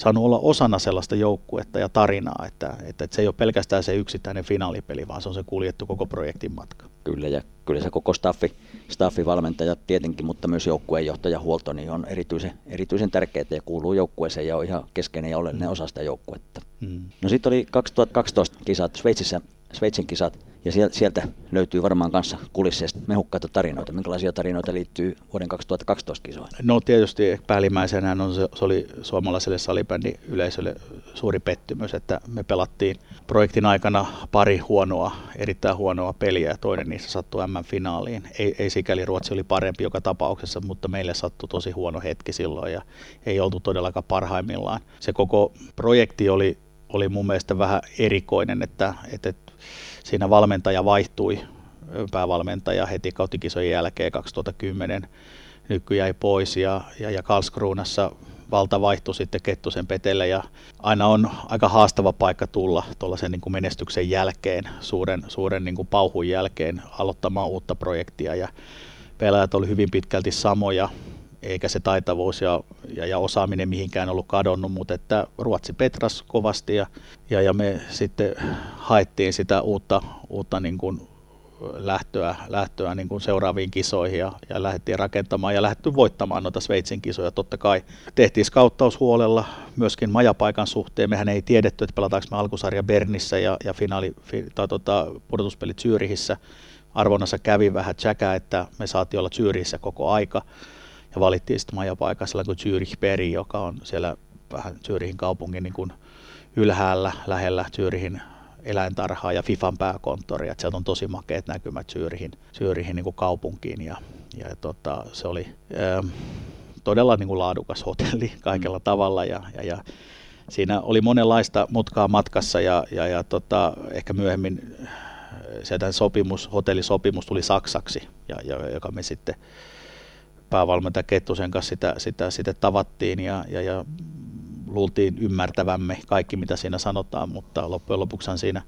saanut olla osana sellaista joukkuetta ja tarinaa, että, että, että se ei ole pelkästään se yksittäinen finaalipeli, vaan se on se kuljettu koko projektin matka. Kyllä, ja kyllä se koko staffi, staffi valmentaja tietenkin, mutta myös joukkueenjohtaja huolto niin on erityisen, erityisen tärkeää ja kuuluu joukkueeseen ja on ihan keskeinen ja oleellinen mm. osa sitä joukkuetta. Mm. No sitten oli 2012 kisat Sveitsissä, Sveitsin kisat, ja sieltä löytyy varmaan kanssa kulisseista mehukkaita tarinoita. Minkälaisia tarinoita liittyy vuoden 2012 kisoihin? No tietysti päällimmäisenä on se, se oli suomalaiselle salibändin yleisölle suuri pettymys, että me pelattiin projektin aikana pari huonoa, erittäin huonoa peliä toinen niistä sattui M-finaaliin. Ei, ei sikäli Ruotsi oli parempi joka tapauksessa, mutta meille sattui tosi huono hetki silloin ja ei oltu todellakaan parhaimmillaan. Se koko projekti oli oli mun mielestä vähän erikoinen, että, että siinä valmentaja vaihtui, päävalmentaja heti kautikisojen jälkeen 2010. Nyky jäi pois ja, ja, ja Karlskruunassa valta vaihtui sitten Kettusen petelle ja aina on aika haastava paikka tulla tuollaisen niin kuin menestyksen jälkeen, suuren, suuren niin kuin pauhun jälkeen aloittamaan uutta projektia ja pelaajat oli hyvin pitkälti samoja, eikä se taitavuus ja, ja, ja osaaminen mihinkään ollut kadonnut, mutta että Ruotsi petras kovasti ja, ja, ja me sitten haettiin sitä uutta, uutta niin kuin lähtöä, lähtöä niin kuin seuraaviin kisoihin ja, ja lähdettiin rakentamaan ja lähdetty voittamaan noita Sveitsin kisoja. Totta kai tehtiin skauttaus huolella myöskin majapaikan suhteen. Mehän ei tiedetty, että pelataanko me alkusarja Bernissä ja, ja finaali, fi, tai tota, pudotuspelit Zyrihissä. Arvonnassa kävi vähän tsäkä, että me saatiin olla Zyrihissä koko aika ja valittiin sitten majapaikka sillä kuin Zürich Peri, joka on siellä vähän Zyrihin kaupungin niin kuin ylhäällä lähellä Zyrihin eläintarhaa ja FIFAn pääkonttori, että sieltä on tosi makeat näkymät Syyrihin, Syyrihin niin kuin kaupunkiin. Ja, ja tota, se oli ää, ähm, todella niin kuin laadukas hotelli <laughs> kaikella mm. tavalla. Ja, ja, ja siinä oli monenlaista mutkaa matkassa ja, ja, ja tota, ehkä myöhemmin äh, sieltä sopimus, hotellisopimus tuli saksaksi, ja, ja, joka me sitten päävalmentaja Kettusen kanssa sitä, sitä, sitä tavattiin ja, ja, ja luultiin ymmärtävämme kaikki, mitä siinä sanotaan, mutta loppujen lopuksi siinä,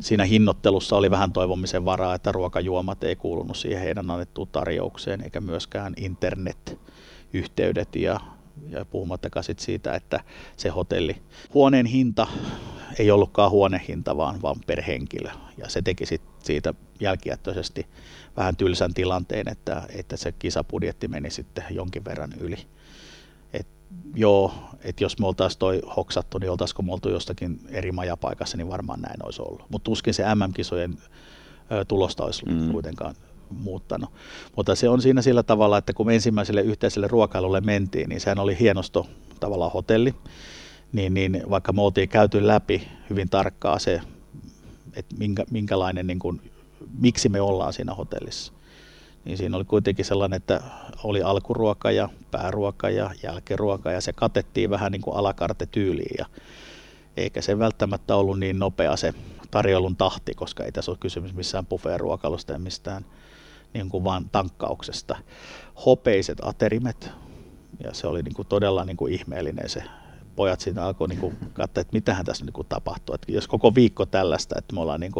siinä hinnoittelussa oli vähän toivomisen varaa, että ruokajuomat ei kuulunut siihen heidän annettuun tarjoukseen, eikä myöskään internet-yhteydet ja, ja puhumattakaan sit siitä, että se hotelli, huoneen hinta ei ollutkaan huonehinta, vaan, vaan per henkilö. Ja se teki sit siitä jälkijättöisesti vähän tylsän tilanteen, että, että se kisapudjetti meni sitten jonkin verran yli joo, että jos me oltaisiin toi hoksattu, niin oltaisiko me oltu jostakin eri majapaikassa, niin varmaan näin olisi ollut. Mutta tuskin se MM-kisojen ö, tulosta olisi mm. kuitenkaan muuttanut. Mutta se on siinä sillä tavalla, että kun ensimmäiselle yhteiselle ruokailulle mentiin, niin sehän oli hienosto tavallaan hotelli, niin, niin vaikka me oltiin käyty läpi hyvin tarkkaa se, että minkä, minkälainen, niin kuin, miksi me ollaan siinä hotellissa, niin siinä oli kuitenkin sellainen, että oli alkuruoka ja pääruoka ja jälkiruoka ja se katettiin vähän niin kuin alakarte tyyliin ja eikä se välttämättä ollut niin nopea se tarjoulun tahti, koska ei tässä ole kysymys missään buffet-ruokailusta ja mistään niin kuin vaan tankkauksesta. Hopeiset aterimet ja se oli niin kuin todella niin kuin ihmeellinen se pojat siinä alkoi niin katsoa, että mitähän tässä niin kuin tapahtuu. Että jos koko viikko tällaista, että me ollaan niin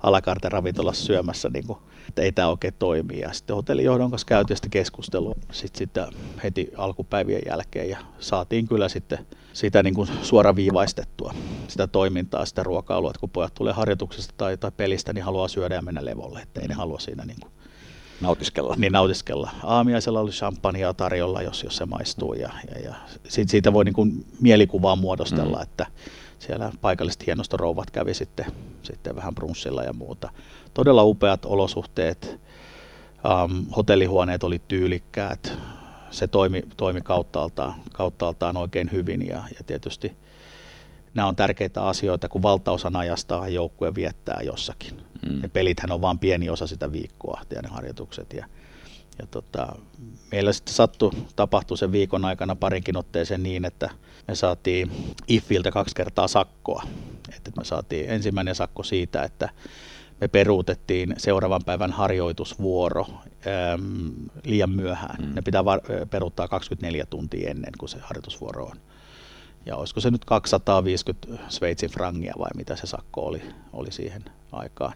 alakarte ravintolassa syömässä, niin kuin, että ei tämä oikein toimi. Ja sitten hotellijohdon kanssa käytiin sitä keskustelua sitten, sitten heti alkupäivien jälkeen ja saatiin kyllä sitten sitä niin kuin suoraviivaistettua, sitä toimintaa, sitä ruokailua, että kun pojat tulee harjoituksesta tai, tai pelistä, niin haluaa syödä ja mennä levolle, että ei ne halua siinä niin kuin Nautiskella. Niin nautiskella. Aamiaisella oli champagnea tarjolla, jos, jos se maistuu. Ja, ja, ja siitä, siitä voi niin kuin mielikuvaa muodostella, mm. että siellä paikalliset hienostorouvat kävi sitten, sitten vähän brunssilla ja muuta. Todella upeat olosuhteet. Um, hotellihuoneet oli tyylikkäät. Se toimi, toimi kauttaaltaan, kauttaaltaan oikein hyvin ja, ja tietysti nämä on tärkeitä asioita, kun valtaosan ajasta joukkue viettää jossakin. Mm. Ja pelithän on vain pieni osa sitä viikkoa, ja ne harjoitukset. Ja, ja tota, meillä sitten sattui, tapahtui sen viikon aikana parinkin otteeseen niin, että me saatiin IFiltä kaksi kertaa sakkoa. Että me saatiin ensimmäinen sakko siitä, että me peruutettiin seuraavan päivän harjoitusvuoro äm, liian myöhään. Mm. Ne pitää var- peruuttaa 24 tuntia ennen kuin se harjoitusvuoro on ja olisiko se nyt 250 Sveitsin frangia vai mitä se sakko oli, oli siihen aikaan.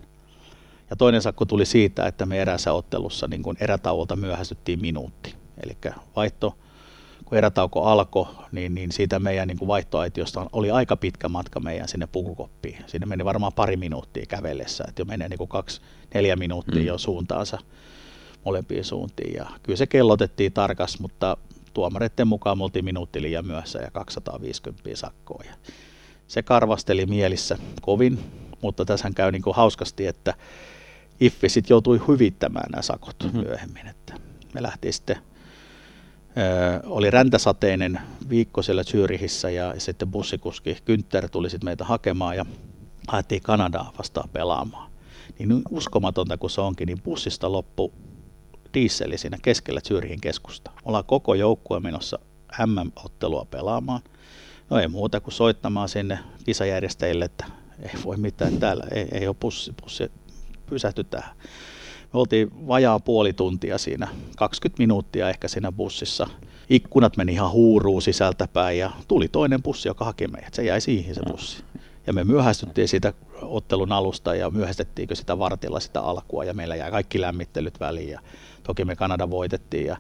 Ja toinen sakko tuli siitä, että me erässä ottelussa niin kun erätauolta myöhästyttiin minuutti. Eli vaihto, kun erätauko alkoi, niin, niin siitä meidän niin kuin vaihtoaitiosta oli aika pitkä matka meidän sinne pukukoppiin. Sinne meni varmaan pari minuuttia kävellessä, että jo menee niin kuin kaksi, neljä minuuttia mm. jo suuntaansa molempiin suuntiin. Ja kyllä se kellotettiin tarkas, mutta tuomareiden mukaan me oltiin minuutti liian myöhässä ja 250 sakkoa. Ja se karvasteli mielissä kovin, mutta tässä käy niin kuin hauskasti, että Iffi sitten joutui hyvittämään nämä sakot mm-hmm. myöhemmin. Että me lähtiin sitten, ö, oli räntäsateinen viikko siellä Zyrihissä ja sitten bussikuski Günther tuli sitten meitä hakemaan ja haettiin Kanadaa vastaan pelaamaan. Niin uskomatonta kuin se onkin, niin bussista loppu dieseli siinä keskellä Zyrihin keskusta. Ollaan koko joukkue menossa MM-ottelua pelaamaan. No ei muuta kuin soittamaan sinne kisajärjestäjille, että ei voi mitään täällä, ei, ei ole pussi, pussi pysähty tähän. Me oltiin vajaa puoli tuntia siinä, 20 minuuttia ehkä siinä bussissa. Ikkunat meni ihan huuruun sisältäpäin ja tuli toinen bussi, joka haki meidät. Se jäi siihen se bussi. Ja me myöhästyttiin siitä ottelun alusta ja myöhästettiinkö sitä vartilla sitä alkua ja meillä jäi kaikki lämmittelyt väliin. Ja Toki me Kanada voitettiin ja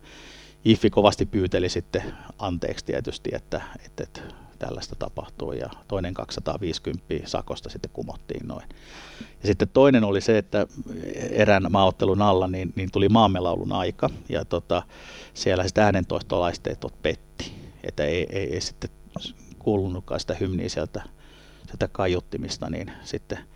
IFI kovasti pyyteli sitten anteeksi tietysti, että, että, että tällaista tapahtuu ja toinen 250 sakosta sitten kumottiin noin. Ja sitten toinen oli se, että erään maaottelun alla niin, niin tuli maamelaulun aika ja tota, siellä sitten äänentoistolaisteet petti, että ei, ei, ei sitten kuulunutkaan sitä hymniä sieltä, sieltä kaiuttimista, niin sitten –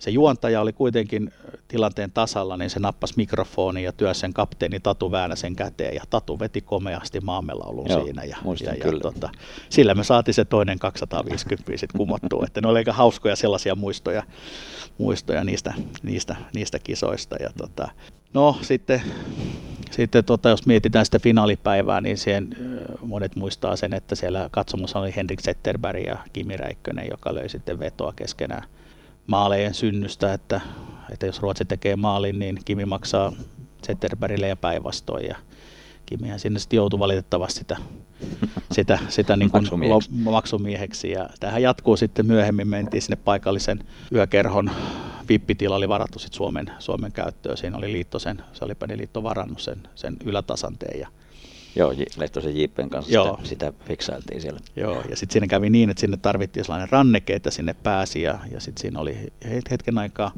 se juontaja oli kuitenkin tilanteen tasalla, niin se nappasi mikrofonin ja työsi sen kapteeni Tatu Väänäsen käteen ja Tatu veti komeasti maamelaulun Joo, siinä. Ja, ja, ja tota, sillä me saatiin se toinen 250 sitten kumottua, että ne oli aika hauskoja sellaisia muistoja, muistoja niistä, niistä, niistä kisoista. Ja tota, no sitten, sitten tota, jos mietitään sitä finaalipäivää, niin siihen monet muistaa sen, että siellä katsomossa oli Henrik Zetterberg ja Kimi Räikkönen, joka löi sitten vetoa keskenään maalejen synnystä, että, että jos Ruotsi tekee maalin, niin Kimi maksaa Zetterbergille ja päinvastoin. Ja Kimihän sinne sitten joutui valitettavasti sitä, <laughs> sitä, sitä niin kuin maksumieheksi. maksumieheksi. Ja tähän jatkuu sitten myöhemmin, mentiin sinne paikallisen yökerhon vippitila oli varattu sitten Suomen, Suomen käyttöön. Siinä oli liitto sen, se oli liitto varannut sen, sen ylätasanteen ja Joo, Lehtosen Jippen kanssa Joo. Sitä, sitä fiksailtiin siellä. Joo, ja sitten siinä kävi niin, että sinne tarvittiin sellainen ranneke, että sinne pääsi, ja, ja sitten siinä oli hetken aikaa,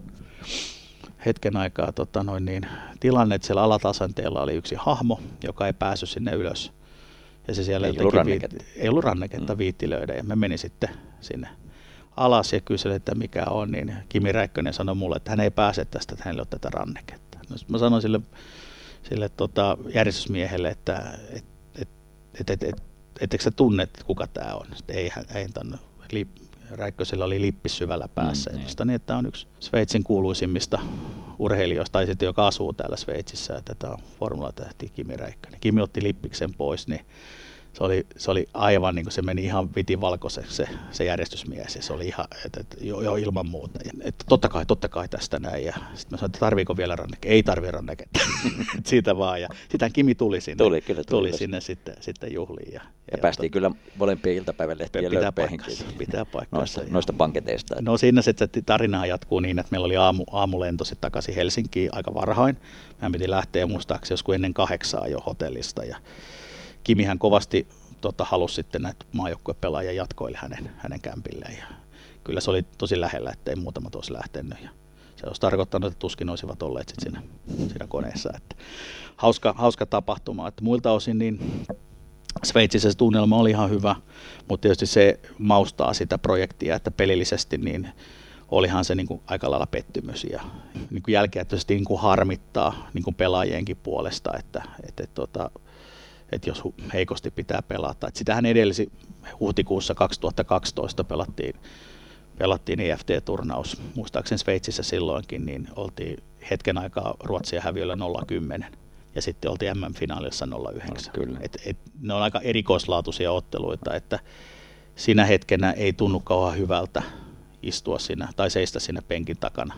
hetken aikaa tota noin niin, tilanne, että siellä alatasanteella oli yksi hahmo, joka ei päässyt sinne ylös. Ja se siellä ei ollut ranneketta, viitti, ei ollut ranneketta mm. viittilöidä, ja me menin sitten sinne alas ja kyseli, että mikä on, niin Kimi Räikkönen sanoi mulle, että hän ei pääse tästä, että hänellä ole tätä ranneketta. No, mä sanoin sille sille tota, järjestysmiehelle, että et, et, et, et, et, ettekö sä tunne, että kuka tämä on. Sitten ei, ei tänne, li, Räikkösellä oli lippi syvällä päässä. Mm, niin. niin, että on yksi Sveitsin kuuluisimmista urheilijoista, tai sitten joka asuu täällä Sveitsissä, että tämä on formula-tähti Kimi Räikkönen. Kimi otti lippiksen pois, niin se oli, se oli aivan niin kuin se meni ihan viti valkoiseksi se, se järjestysmies ja se oli ihan, että, että jo, jo, ilman muuta. Ja, että totta kai, totta kai tästä näin ja sitten mä sanoin, että tarviiko vielä ranneke? Ei tarvi ranneketta, <laughs> siitä vaan ja sitten Kimi tuli sinne, tuli, kyllä, tuli, tuli sinne sitten, sitten juhliin. Ja, ja, ja päästiin tot... kyllä molempien iltapäivälehtien pitää paikkansa, pitää paikkansa. Noista, noista panketeista. No siinä sitten tarina jatkuu niin, että meillä oli aamu, aamulento sitten takaisin Helsinkiin aika varhain. Mä piti lähteä muistaakseni joskus ennen kahdeksaa jo hotellista ja Kimihän kovasti tota, halusi sitten näitä maajoukkuepelaajia jatkoille hänen, hänen kämpilleen. Ja kyllä se oli tosi lähellä, ettei muutamat olisi lähtenyt. Ja se olisi tarkoittanut, että tuskin olisivat olleet sit siinä, siinä koneessa. Että hauska, hauska tapahtuma. Että muilta osin niin Sveitsissä se tunnelma oli ihan hyvä, mutta tietysti se maustaa sitä projektia, että pelillisesti niin olihan se niin kuin aika lailla pettymys ja niin kuin jälkeentöisesti niin kuin harmittaa niin kuin pelaajienkin puolesta, että, että, että tota, että jos heikosti pitää pelata. Et sitähän edellisi huhtikuussa 2012 pelattiin, pelattiin EFT-turnaus, muistaakseni Sveitsissä silloinkin, niin oltiin hetken aikaa Ruotsia häviöllä 0-10 ja sitten oltiin MM-finaalissa 0-9. No, kyllä. Et, et, ne on aika erikoislaatuisia otteluita, että siinä hetkenä ei tunnu kauan hyvältä istua siinä tai seistä siinä penkin takana,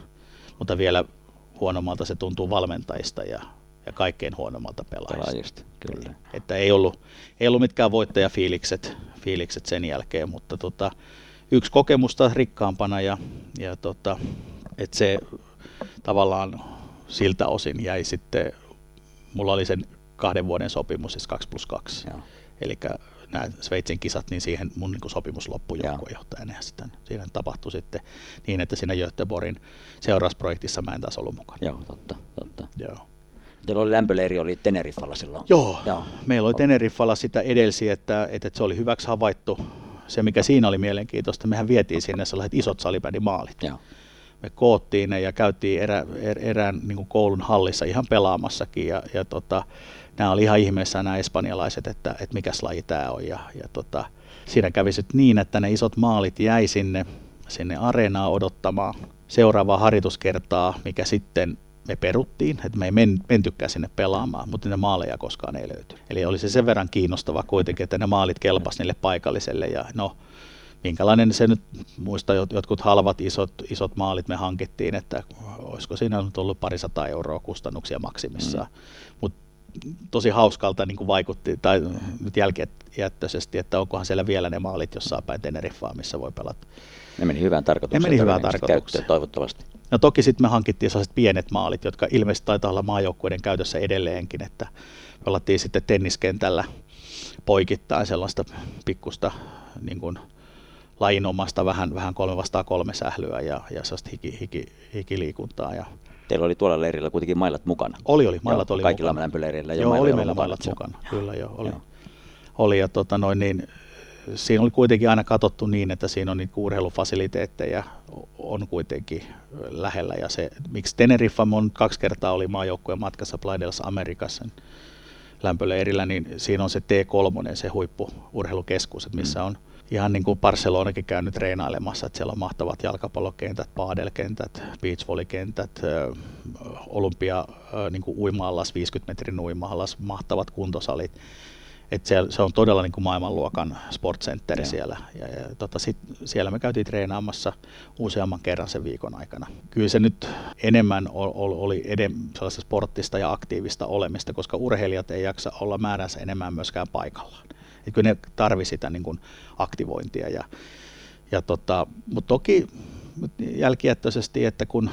mutta vielä huonommalta se tuntuu valmentajista ja ja kaikkein huonommalta pelaajista. pelaajista kyllä. Että ei ollut, ei ollut mitkään voittajafiilikset fiilikset sen jälkeen, mutta tota, yksi kokemusta rikkaampana ja, ja tota, että se tavallaan siltä osin jäi sitten, mulla oli sen kahden vuoden sopimus, siis 2 plus 2. Eli nämä Sveitsin kisat, niin siihen mun niin sopimus loppui joukkuejohtajana ja sitten siinä tapahtui sitten niin, että siinä Göteborgin seurausprojektissa mä en taas ollut mukana. Joo, totta, totta. Joo. Teillä oli lämpöleiri oli Teneriffalla silloin. Joo, Joo. meillä oli Teneriffalla sitä edelsi, että, että se oli hyväksi havaittu. Se, mikä siinä oli mielenkiintoista, mehän vietiin sinne sellaiset isot salibändimaalit. Joo. Me koottiin ne ja käytiin erä, er, erään niin kuin koulun hallissa ihan pelaamassakin. Ja, ja tota, nämä oli ihan ihmeessä nämä espanjalaiset, että, että mikä laji tämä on. Ja, ja tota, siinä kävi sitten niin, että ne isot maalit jäi sinne, sinne areenaan odottamaan seuraavaa harjoituskertaa, mikä sitten me peruttiin, että me ei men, mentykään sinne pelaamaan, mutta ne maaleja koskaan ei löyty. Eli oli se sen verran kiinnostava kuitenkin, että ne maalit kelpas niille paikalliselle ja no, minkälainen se nyt, muista jotkut halvat isot, isot maalit me hankittiin, että olisiko siinä nyt ollut parisataa euroa kustannuksia maksimissaan. Mm. Mutta tosi hauskalta niin kuin vaikutti, tai nyt jälkijättöisesti, että onkohan siellä vielä ne maalit jossain päin Teneriffaa, missä voi pelata. Ne meni hyvään tarkoitukseen. Ne meni hyvään tarkoitukseen. Toivottavasti. No toki sitten me hankittiin sellaiset pienet maalit, jotka ilmeisesti taitaa olla maajoukkueiden käytössä edelleenkin, että pelattiin sitten tenniskentällä poikittain sellaista pikkusta niin kuin, lajinomasta vähän, vähän kolme vastaan kolme sählyä ja, ja sellaista hiki, hiki, hikiliikuntaa. Ja Teillä oli tuolla leirillä kuitenkin mailat mukana. Oli, oli. Mailat joo, oli Kaikilla mukana. lämpöleireillä joo, oli meillä mailat mukana. Kyllä, joo, oli. Joo. oli ja tota, noin, niin, siinä oli kuitenkin aina katsottu niin, että siinä on niitä urheilufasiliteetteja on kuitenkin lähellä. Ja se, miksi Teneriffa on kaksi kertaa oli maajoukkueen matkassa Plaidelas Amerikassa lämpöleirillä, niin siinä on se T3, se huippuurheilukeskus, missä mm. on ihan niin kuin Barcelonakin käynyt treenailemassa, että siellä on mahtavat jalkapallokentät, paadelkentät, beachvolleykentät, olympia, niin kuin uima-allas, 50 metrin uima-allas, mahtavat kuntosalit että se, se on todella niin kuin maailmanluokan sportcenteri ja. siellä. Ja, ja tota, sit, siellä me käytiin treenaamassa useamman kerran sen viikon aikana. Kyllä se nyt enemmän oli, oli edem, sellaista sporttista ja aktiivista olemista, koska urheilijat ei jaksa olla määränsä enemmän myöskään paikallaan. Et kyllä ne tarvi sitä niin kuin aktivointia. Ja, ja tota, mutta toki jälkijättöisesti, että kun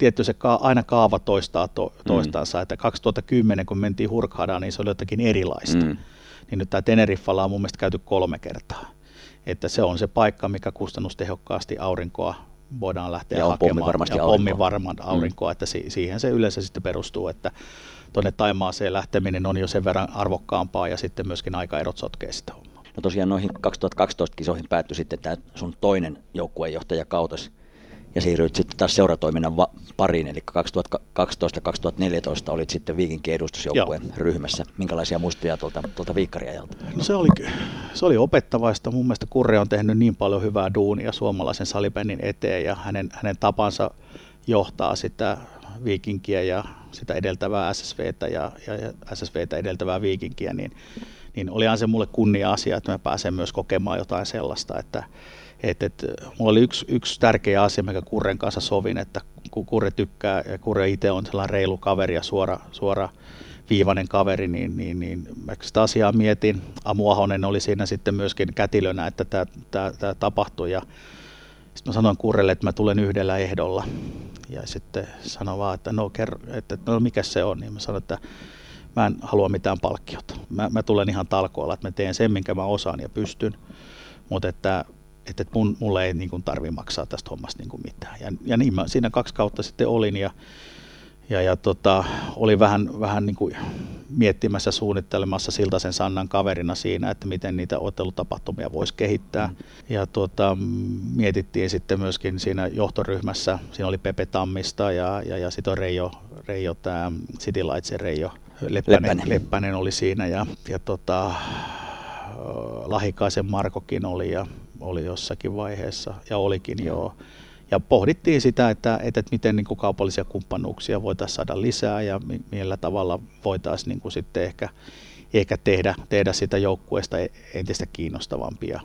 tietty se ka- aina kaava toistaa to- toistaansa, mm. että 2010 kun mentiin Hurghadaan, niin se oli jotakin erilaista. Mm. Niin nyt tämä Teneriffalla on mun mielestä käyty kolme kertaa. Että se on se paikka, mikä kustannustehokkaasti aurinkoa voidaan lähteä ja hakemaan. Pommi varmasti ja pommi varmaan mm. aurinkoa, mm. että si- siihen se yleensä sitten perustuu, että tuonne Taimaaseen lähteminen on jo sen verran arvokkaampaa ja sitten myöskin aikaerot sotkee sitä hommaa. No tosiaan noihin 2012 kisoihin päättyi sitten tämä sun toinen joukkueenjohtajakautos ja siirryit sitten taas seuratoiminnan va- pariin, eli 2012-2014 olit sitten Viikinkin edustusjoukkueen Joo. ryhmässä. Minkälaisia muistoja tuolta, tuolta viikkariajalta? No se oli, se oli opettavaista. Mun mielestä Kurre on tehnyt niin paljon hyvää duunia suomalaisen salibändin eteen ja hänen, hänen tapansa johtaa sitä viikinkiä ja sitä edeltävää SSVtä ja, ja, ja SSVtä edeltävää viikinkiä, niin, niin olihan se mulle kunnia asia, että mä pääsen myös kokemaan jotain sellaista, että, et, et, mulla oli yksi, yksi tärkeä asia, mikä Kurren kanssa sovin, että kun Kurre tykkää ja Kurre itse on sellainen reilu kaveri ja suora, suora viivainen kaveri, niin, niin, niin mä sitä asiaa mietin. Amu Ahonen oli siinä sitten myöskin kätilönä, että tämä, tapahtui ja sitten mä sanoin Kurrelle, että mä tulen yhdellä ehdolla. Ja sitten sanoin vaan, että no, kerro, että no mikä se on, niin mä sanoin, että mä en halua mitään palkkiota. Mä, mä tulen ihan talkoilla, että mä teen sen, minkä mä osaan ja pystyn. Mutta että että, mun, mulle ei niin tarvi maksaa tästä hommasta niin kuin mitään. Ja, ja niin mä siinä kaksi kautta sitten olin ja, ja, ja tota, oli vähän, vähän niin kuin miettimässä, suunnittelemassa Siltasen Sannan kaverina siinä, että miten niitä ottelutapahtumia voisi kehittää. Mm. Ja tota, mietittiin sitten myöskin siinä johtoryhmässä, siinä oli Pepe Tammista ja, ja, ja sitten on Reijo, Reijo tämä City Lightsin Reijo Leppänen, Leppänen. Leppänen oli siinä ja, ja tota, Lahikaisen Markokin oli ja oli jossakin vaiheessa, ja olikin joo. Ja pohdittiin sitä, että, että miten niin kuin kaupallisia kumppanuuksia voitaisiin saada lisää ja millä tavalla voitaisiin niin kuin sitten ehkä, ehkä tehdä, tehdä sitä joukkueesta e-, entistä kiinnostavampia.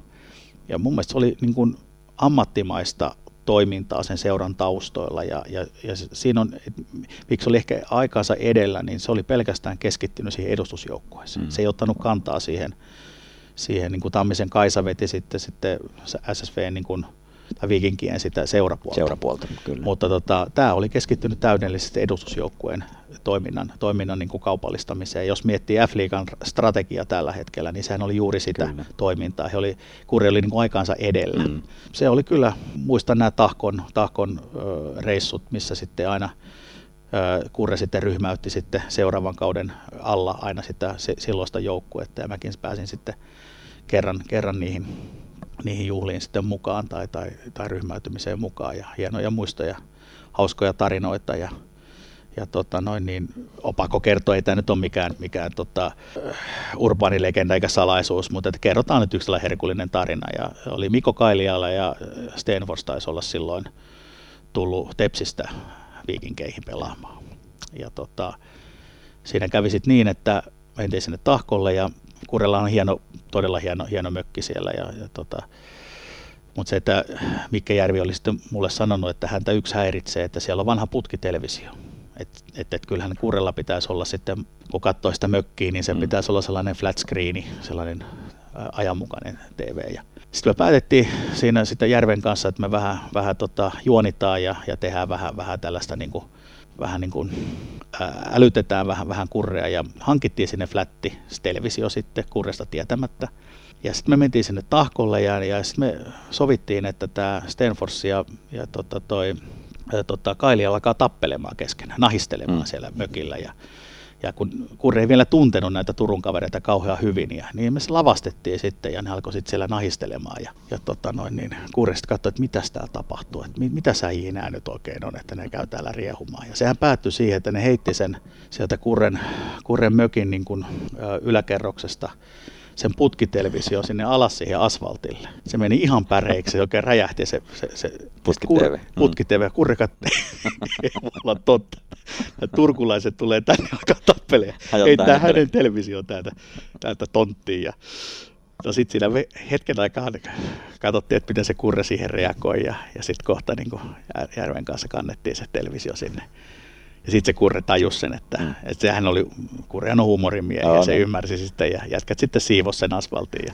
Ja mun mielestä se oli niin kuin ammattimaista toimintaa sen seuran taustoilla ja, ja, ja siinä on, miksi oli ehkä aikansa edellä, niin se oli pelkästään keskittynyt siihen edustusjoukkueeseen. Mm. Se ei ottanut kantaa siihen siihen niin kuin Tammisen Kaisa veti sitten, sitten SSV niin kuin, tai Vikinkien sitä seurapuolta. Seurapuolta, kyllä. Mutta tota, tämä oli keskittynyt täydellisesti edustusjoukkueen toiminnan, toiminnan niin kuin kaupallistamiseen. Jos miettii F-liigan strategia tällä hetkellä, niin sehän oli juuri sitä kyllä. toimintaa. He oli, Kuri oli niin kuin aikaansa edellä. Mm. Se oli kyllä, muistan nämä tahkon, tahkon ö, reissut, missä sitten aina Kurre sitten ryhmäytti sitten seuraavan kauden alla aina sitä silloista joukkuetta ja mäkin pääsin sitten kerran, kerran niihin, niihin juhliin sitten mukaan tai, tai, tai ryhmäytymiseen mukaan ja hienoja muistoja, hauskoja tarinoita ja, ja tota noin, niin opakko kertoa, ei tämä nyt ole mikään, mikään tota, urbaanilegenda eikä salaisuus, mutta että kerrotaan nyt yksi herkullinen tarina. Ja oli Mikko Kailiala ja Stenfors taisi olla silloin tullut Tepsistä viikinkeihin pelaamaan. Ja tota, siinä kävi sitten niin, että mentiin sinne Tahkolle ja Kurella on hieno, todella hieno, hieno mökki siellä. Ja, ja tota, mutta se, että Mikke Järvi oli sitten mulle sanonut, että häntä yksi häiritsee, että siellä on vanha putkitelevisio. Että et, et kyllähän Kurella pitäisi olla sitten, kun katsoo sitä mökkiä, niin se mm. pitäisi olla sellainen flat screeni, sellainen ajanmukainen TV. Ja sitten me päätettiin siinä sitten Järven kanssa, että me vähän, vähän tota, juonitaan ja, ja tehdään vähän, vähän tällaista niin kuin vähän niin kuin älytetään vähän, vähän kurrea ja hankittiin sinne flätti televisio sitten kurresta tietämättä. Ja sitten me mentiin sinne tahkolle ja, ja sitten me sovittiin, että tämä Stenfors ja, ja tota toi, tota, Kaili alkaa tappelemaan keskenään, nahistelemaan mm. siellä mökillä. Ja, ja kun Kurre ei vielä tuntenut näitä Turun kavereita kauhean hyvin, ja, niin me se lavastettiin sitten ja ne alkoi sitten siellä nahistelemaan. Ja, ja tota noin, niin Kurre sitten katsoi, että mitä täällä tapahtuu, että mit, mitä sä nämä nyt oikein on, että ne käy täällä riehumaan. Ja sehän päättyi siihen, että ne heitti sen sieltä Kurren, Kurren mökin niin kuin, ö, yläkerroksesta sen putkitelevisio sinne alas siihen asfaltille. Se meni ihan päreiksi, se oikein räjähti se, se, se Putki-TV. Kur, putki-TV. Kurre kattei. <laughs> olla totta. Ja turkulaiset tulee tänne alkaa tappelemaan. Heittää hänen televisio täältä, täältä tonttiin. Ja No sitten siinä hetken aikaa katsottiin, että miten se kurre siihen reagoi ja, ja sitten kohta niin Järven kanssa kannettiin se televisio sinne ja sitten se Kurre tajusi sen, että, mm. että sehän oli, Kurre on huumorin miehi ja se no. ymmärsi sitten ja jätkät sitten siivos sen asfaltiin.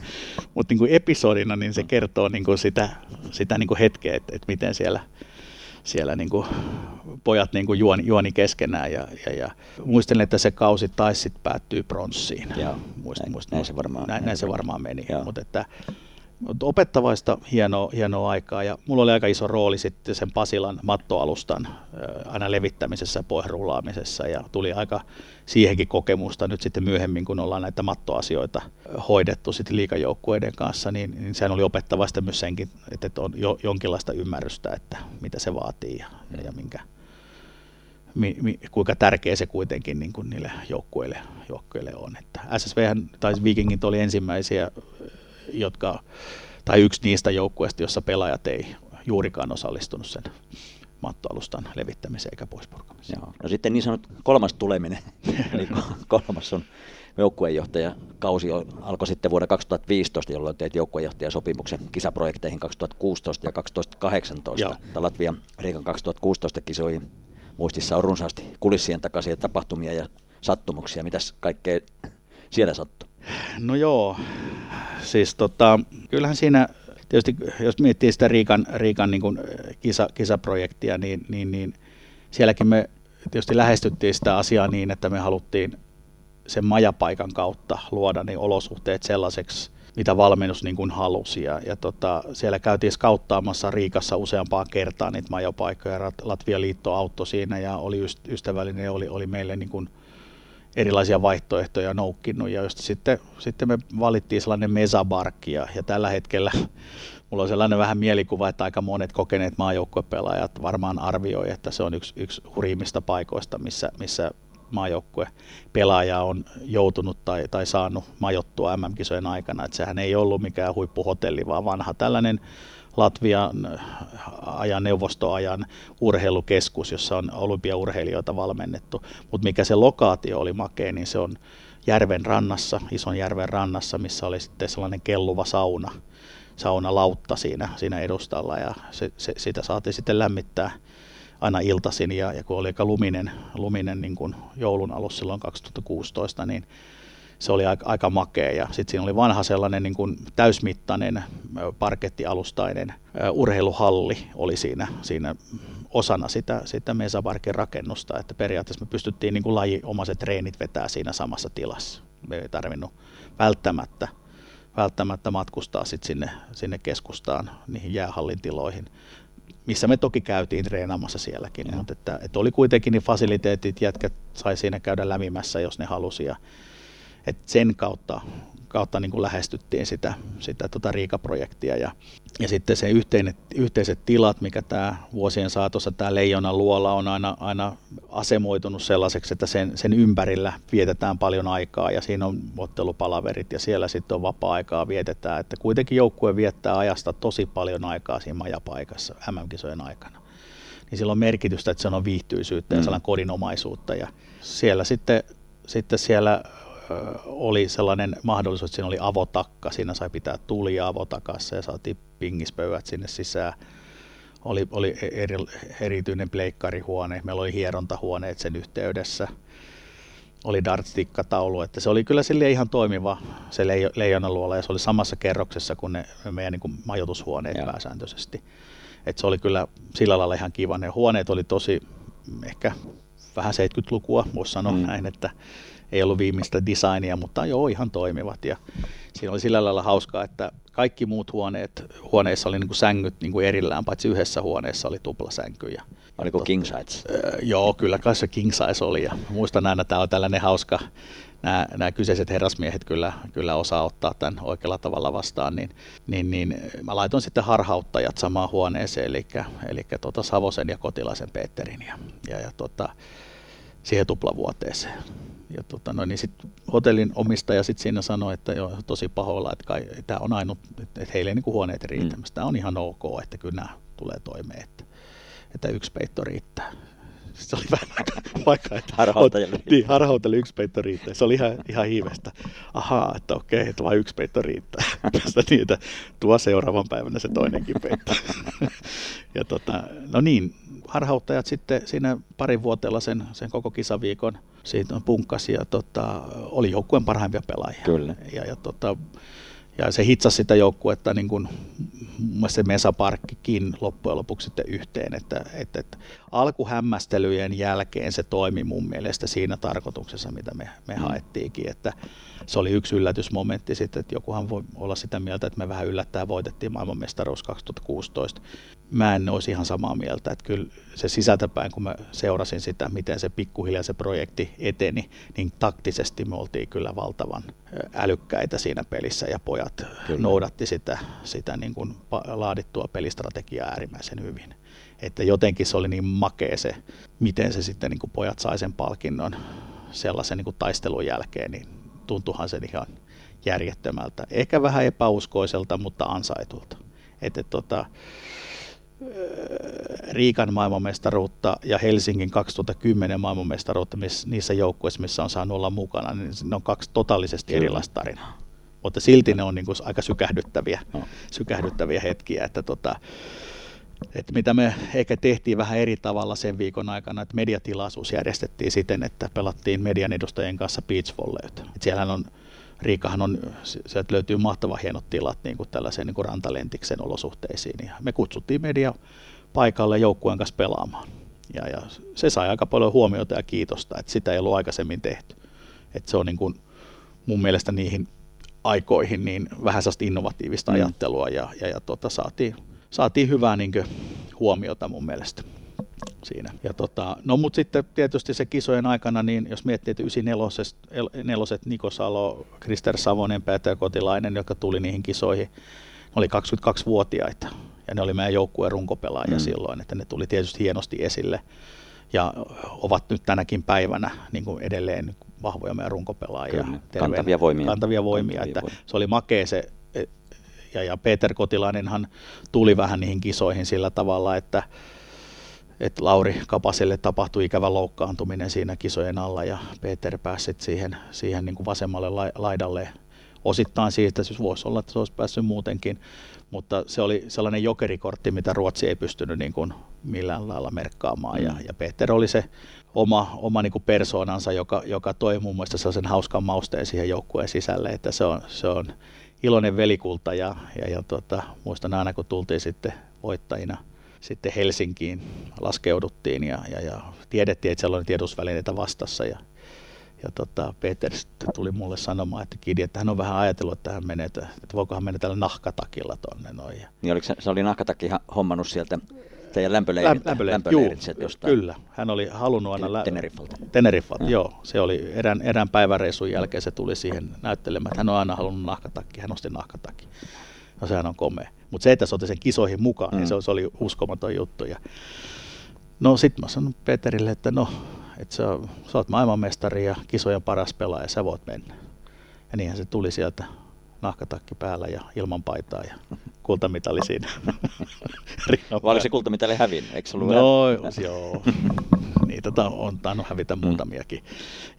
mutta niin kuin episodina niin se kertoo niin kuin sitä, sitä niin kuin hetkeä, että, että miten siellä, siellä niin kuin pojat niin kuin juoni, juoni keskenään ja, ja, ja muistelen, että se kausi taisi sitten päättyy pronssiin. Joo, muist, näin, muist, näin, se varmaan, näin, näin se varmaan meni, mutta että opettavaista hienoa, hienoa aikaa. Ja mulla oli aika iso rooli sitten sen Pasilan mattoalustan aina levittämisessä ja pohjarullaamisessa ja tuli aika siihenkin kokemusta nyt sitten myöhemmin, kun ollaan näitä mattoasioita hoidettu sitten liikajoukkueiden kanssa, niin, niin sehän oli opettavaista myös senkin, että on jo, jonkinlaista ymmärrystä, että mitä se vaatii ja, ja minkä, mi, mi, kuinka tärkeä se kuitenkin niin kuin niille joukkueille, joukkueille on. Että SSV tai Vikingit oli ensimmäisiä jotka, tai yksi niistä joukkueista, jossa pelaajat ei juurikaan osallistunut sen mattoalustan levittämiseen eikä poispurkamiseen. Joo. No sitten niin sanottu kolmas tuleminen, <laughs> eli kolmas on joukkueenjohtaja. Kausi alkoi sitten vuonna 2015, jolloin teit joukkueenjohtajasopimuksen kisaprojekteihin 2016 ja 2018. Joo. Latvian Riikan 2016 kisoihin muistissa on runsaasti kulissien takaisia tapahtumia ja sattumuksia. Mitäs kaikkea siellä sattui? No joo, siis tota, kyllähän siinä tietysti jos miettii sitä Riikan, Riikan niin kuin kisa, kisaprojektia, niin, niin, niin sielläkin me tietysti lähestyttiin sitä asiaa niin, että me haluttiin sen majapaikan kautta luoda niin olosuhteet sellaiseksi, mitä valmennus niin kuin halusi. Ja, ja tota, siellä käytiin skauttaamassa Riikassa useampaan kertaan niitä majapaikkoja. Latvia liitto auttoi siinä ja oli ystävällinen ja oli, oli meille niin kuin erilaisia vaihtoehtoja noukkinut ja just sitten, sitten me valittiin sellainen mesabarkki ja, ja tällä hetkellä <laughs> mulla on sellainen vähän mielikuva, että aika monet kokeneet maajoukkuepelaajat varmaan arvioi, että se on yksi, yksi hurjimmista paikoista, missä, missä maajoukkue pelaaja on joutunut tai, tai saanut majottua MM-kisojen aikana. Että sehän ei ollut mikään huippuhotelli, vaan vanha tällainen Latvian äh, ajan neuvostoajan urheilukeskus, jossa on olympiaurheilijoita valmennettu. Mutta mikä se lokaatio oli makea, niin se on järven rannassa, ison järven rannassa, missä oli sitten sellainen kelluva sauna, saunalautta siinä, siinä edustalla ja se, se, sitä saatiin sitten lämmittää aina iltaisin ja, ja kun oli aika luminen, luminen niin kuin joulun alus silloin 2016, niin se oli aika, aika makea. Ja sitten siinä oli vanha sellainen niin kuin täysmittainen parkettialustainen urheiluhalli oli siinä, siinä osana sitä, sitä Mesabarkin rakennusta, että periaatteessa me pystyttiin niin kuin lajiomaiset treenit vetää siinä samassa tilassa. Me ei tarvinnut välttämättä, välttämättä matkustaa sit sinne, sinne keskustaan niihin jäähallin tiloihin, missä me toki käytiin treenaamassa sielläkin, mutta että, että oli kuitenkin niin fasiliteetit, jätkät sai siinä käydä lämimässä, jos ne halusi, ja et sen kautta, kautta niin kuin lähestyttiin sitä, sitä tota Riika-projektia ja, ja sitten se yhteinen, yhteiset tilat, mikä tämä vuosien saatossa tämä Leijonan luola on aina, aina asemoitunut sellaiseksi, että sen, sen ympärillä vietetään paljon aikaa ja siinä on ottelupalaverit ja siellä sitten on vapaa-aikaa vietetään, että kuitenkin joukkue viettää ajasta tosi paljon aikaa siinä majapaikassa MM-kisojen aikana niin sillä on merkitystä, että se on viihtyisyyttä ja mm. sellainen kodinomaisuutta. Ja siellä sitten, sitten siellä oli sellainen mahdollisuus, että siinä oli avotakka, siinä sai pitää tulia avotakassa ja saatiin pingispöydät sinne sisään. Oli, oli eri, erityinen pleikkarihuone, meillä oli hierontahuoneet sen yhteydessä. Oli dartstikkataulu, että se oli kyllä sille ihan toimiva se leijonaluola ja se oli samassa kerroksessa kuin ne meidän niin kuin majoitushuoneet Joo. pääsääntöisesti. Et se oli kyllä sillä lailla ihan kiva. Ne huoneet oli tosi ehkä vähän 70-lukua, voisi sanoa mm. näin, että ei ollut viimeistä designia, mutta joo, ihan toimivat. Ja siinä oli sillä lailla hauskaa, että kaikki muut huoneet, huoneissa oli niin kuin sängyt niin kuin erillään, paitsi yhdessä huoneessa oli tuplasänky. Ja, Oliko totta, king size? Äh, joo, kyllä kai se king size oli. Ja muistan aina, että tämä on tällainen hauska, nämä, nämä kyseiset herrasmiehet kyllä, kyllä osaa ottaa tämän oikealla tavalla vastaan, niin, niin, niin mä laitoin sitten harhauttajat samaan huoneeseen, eli, eli tota Savosen ja Kotilaisen Peterin ja, ja, ja tota, siihen tuplavuoteeseen. Ja tota, no, niin sit hotellin omistaja sit siinä sanoi, että joo, tosi pahoilla, että kai, tämä on ainut, että, että heille ei niin huoneet riittämässä. Mm. Tämä on ihan ok, että kyllä nämä tulee toimeen, että, että yksi peitto riittää <laughs> se oli vähän vaikka, että harhauttajille. Niin, harhauttajille yksi peitto riittää. Se oli ihan, ihan hiivestä. Ahaa, että okei, että vain yksi peitto riittää. <laughs> Tästä niitä tuo seuraavan päivänä se toinenkin peitto. <laughs> ja tota, no niin, harhauttajat sitten siinä parin vuotella sen, sen koko kisaviikon siitä punkkas ja tota, oli joukkueen parhaimpia pelaajia. Kyllä. Ja, ja tota, ja se hitsasi sitä joukkuetta niin kuin se Mesa Parkkikin loppujen lopuksi sitten yhteen, että, että, että alkuhämmästelyjen jälkeen se toimi mun mielestä siinä tarkoituksessa, mitä me, me mm. haettiinkin, että se oli yksi yllätysmomentti sitten, että jokuhan voi olla sitä mieltä, että me vähän yllättää voitettiin maailmanmestaruus 2016. Mä en olisi ihan samaa mieltä, että kyllä se sisältäpäin, kun mä seurasin sitä, miten se pikkuhiljaa se projekti eteni, niin taktisesti me oltiin kyllä valtavan älykkäitä siinä pelissä ja pojat kyllä. noudatti sitä, sitä niin kuin laadittua pelistrategiaa äärimmäisen hyvin. Että jotenkin se oli niin makea se, miten se sitten niin kuin pojat sai sen palkinnon sellaisen niin kuin taistelun jälkeen, niin tuntuhan se ihan järjettömältä. Ehkä vähän epäuskoiselta, mutta ansaitulta. Että tota, Riikan maailmanmestaruutta ja Helsingin 2010 maailmanmestaruutta missä, niissä joukkueissa, missä on saanut olla mukana, niin ne on kaksi totaalisesti erilaista tarinaa. Mutta silti ne on niin kuin aika sykähdyttäviä, no. sykähdyttäviä hetkiä, että tota, että mitä me ehkä tehtiin vähän eri tavalla sen viikon aikana, että mediatilaisuus järjestettiin siten, että pelattiin median edustajien kanssa beach volleyt. Siellähän on, Riikahan on, sieltä löytyy mahtava hienot tilat niin kuin tällaiseen niin kuin rantalentiksen olosuhteisiin. Ja me kutsuttiin media paikalle joukkueen kanssa pelaamaan. Ja, ja se sai aika paljon huomiota ja kiitosta, että sitä ei ollut aikaisemmin tehty. Että se on niin kuin mun mielestä niihin aikoihin niin vähän sellaista innovatiivista mm. ajattelua ja, ja, ja tota, saatiin saatiin hyvää niin kuin, huomiota mun mielestä siinä. Ja tota, no mutta sitten tietysti se kisojen aikana, niin jos miettii, että 94 Niko Salo, Krister Savonen, Peter Kotilainen, joka tuli niihin kisoihin, ne oli 22-vuotiaita ja ne oli meidän joukkueen runkopelaajia mm. silloin, että ne tuli tietysti hienosti esille ja ovat nyt tänäkin päivänä niin kuin edelleen vahvoja meidän runkopelaajia. Kyllä, kantavia voimia. Kantavia voimia, kantavia että voimia. se oli makea se ja, ja Peter Kotilainenhan tuli vähän niihin kisoihin sillä tavalla, että, että Lauri Kapaselle tapahtui ikävä loukkaantuminen siinä kisojen alla ja Peter pääsi siihen, siihen niin kuin vasemmalle laidalle osittain siitä, siis voisi olla, että se olisi päässyt muutenkin, mutta se oli sellainen jokerikortti, mitä Ruotsi ei pystynyt niin kuin millään lailla merkkaamaan mm. ja, ja Peter oli se oma, oma niin kuin persoonansa, joka, joka toi muun muassa sellaisen hauskan mausteen siihen joukkueen sisälle, että se on, se on iloinen velikulta ja, ja, ja tota, muistan aina kun tultiin sitten voittajina sitten Helsinkiin, laskeuduttiin ja, ja, ja tiedettiin, että siellä oli tiedotusvälineitä vastassa ja, ja tota, Peter tuli mulle sanomaan, että Kidi, että hän on vähän ajatellut, että hän menee, että voikohan mennä tällä nahkatakilla tonne noin. Niin oliko se, se oli nahkatakki hommannut sieltä teidän lämpöleirit, lämpöleirit, lämpöleirit juu, jostain. Kyllä, hän oli halunnut aina... Lä- Teneriffalta. Teneriffalta, joo. Se oli erään, erään päiväreisun jälkeen se tuli siihen näyttelemään, että hän on aina halunnut nahkatakki, hän osti nahkatakki. No sehän on komea. Mutta se, että se otti sen kisoihin mukaan, mm. niin se, se oli uskomaton juttu. Ja no sitten mä sanon Peterille, että no, että sä, sä oot maailmanmestari ja kisojen paras pelaaja, sä voit mennä. Ja niinhän se tuli sieltä nahkatakki päällä ja ilman paitaa ja kultamitali siinä. <laughs> Vai oli se kultamitali hävin? Eikö se ollut no, joo. Niitä tota on tainnut hävitä mm. muutamiakin.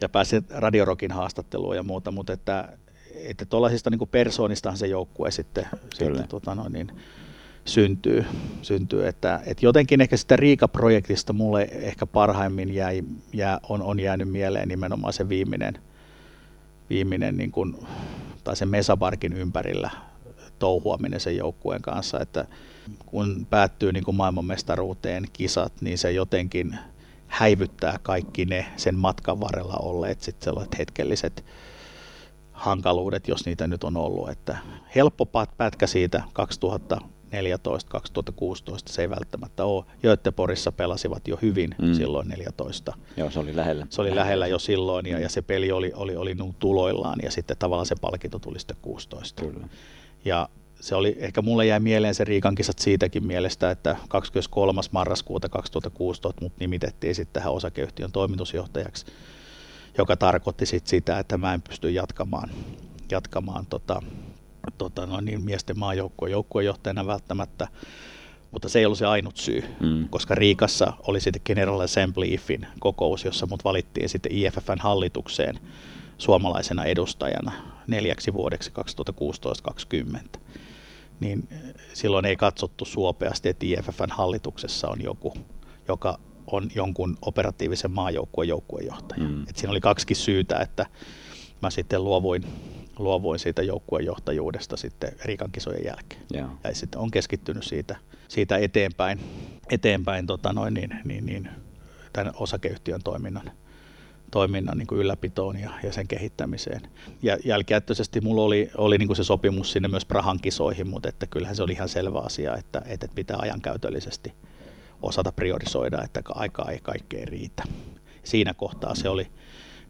Ja pääsi Radiorokin haastatteluun ja muuta, mutta että, että tuollaisista niin persoonistahan se joukkue sitten, sitten tota noin, niin, syntyy. syntyy että, että jotenkin ehkä sitä Riika-projektista mulle ehkä parhaimmin jäi, jää, on, on jäänyt mieleen nimenomaan se viimeinen, viimeinen niin kuin, tai sen Mesabarkin ympärillä touhuaminen sen joukkueen kanssa, että kun päättyy niin kuin maailmanmestaruuteen kisat, niin se jotenkin häivyttää kaikki ne sen matkan varrella olleet sit sellaiset hetkelliset hankaluudet, jos niitä nyt on ollut. Että helppo pätkä siitä 2014-2016 se ei välttämättä ole. Göteborgissa pelasivat jo hyvin mm. silloin 14. Joo, se oli lähellä. Se oli lähellä jo silloin ja, ja se peli oli, oli, oli tuloillaan ja sitten tavallaan se palkinto tuli sitten 16. Kyllä. Ja se oli, ehkä mulle jäi mieleen se Riikan kisat siitäkin mielestä, että 23. marraskuuta 2016 mut nimitettiin sitten tähän osakeyhtiön toimitusjohtajaksi, joka tarkoitti sit sitä, että mä en pysty jatkamaan, jatkamaan tota, tota, noin niin miesten maajoukkueen joukkuejohtajana välttämättä, mutta se ei ollut se ainut syy, mm. koska Riikassa oli sitten General Assembly IFin kokous, jossa mut valittiin sitten IFFn hallitukseen suomalaisena edustajana neljäksi vuodeksi 2016-2020 niin silloin ei katsottu suopeasti, että IFFn hallituksessa on joku, joka on jonkun operatiivisen maajoukkueen joukkuejohtaja. Mm. Et siinä oli kaksikin syytä, että mä sitten luovuin, luovuin siitä joukkuejohtajuudesta sitten Riikan kisojen jälkeen. Yeah. Ja sitten on keskittynyt siitä, siitä eteenpäin, eteenpäin tota noin, niin, niin, niin, tämän osakeyhtiön toiminnan toiminnan niin kuin ylläpitoon ja, ja sen kehittämiseen. Ja jälkikäyttöisesti mulla oli, oli niin kuin se sopimus sinne myös Prahan kisoihin, mutta että kyllähän se oli ihan selvä asia, että, että pitää ajankäytöllisesti osata priorisoida, että aikaa ei kaikkeen riitä. Siinä kohtaa se oli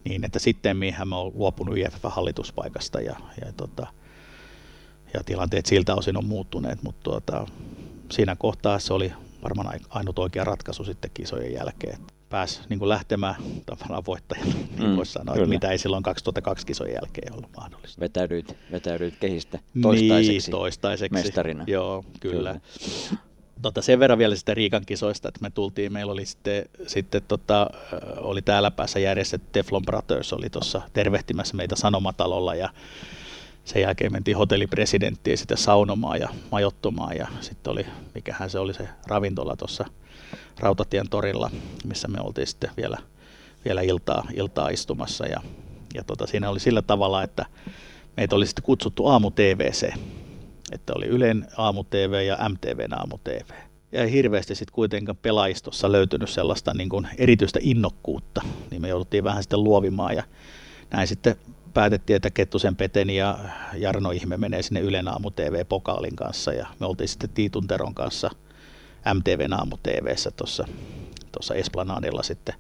niin, että sitten mihin mä oon luopunut IFF-hallituspaikasta ja, ja, tota, ja tilanteet siltä osin on muuttuneet, mutta tuota, siinä kohtaa se oli varmaan ainut oikea ratkaisu sitten kisojen jälkeen pääsi niin kuin lähtemään tavallaan voittajana, niin mm, voisi sanoa, että mitä ei silloin 2002 kisojen jälkeen ollut mahdollista. Vetäydyit, vetäydyit kehistä toistaiseksi, niin, toistaiseksi mestarina. Joo, kyllä. kyllä. Tota, sen verran vielä sitä Riikan kisoista, että me tultiin, meillä oli sitten, sitten tota, oli täällä päässä järjestetty Teflon Brothers, oli tuossa tervehtimässä meitä Sanomatalolla ja sen jälkeen mentiin hotellipresidenttiin sitten saunomaan ja majottumaan ja sitten oli, mikähän se oli se ravintola tuossa Rautatien torilla, missä me oltiin sitten vielä, vielä iltaa, iltaa istumassa. Ja, ja tota, siinä oli sillä tavalla, että meitä oli sitten kutsuttu aamu TVC, että oli Ylen aamu TV ja MTVn aamu TV. Ja ei hirveästi sitten kuitenkaan pelaistossa löytynyt sellaista niin kuin erityistä innokkuutta, niin me jouduttiin vähän sitten luovimaan ja näin sitten päätettiin, että Kettusen Peten ja Jarno Ihme menee sinne Ylen aamu TV Pokaalin kanssa ja me oltiin sitten Tiitun Teron kanssa – MTVn aamu TVssä tuossa tuossa Esplanadilla sitten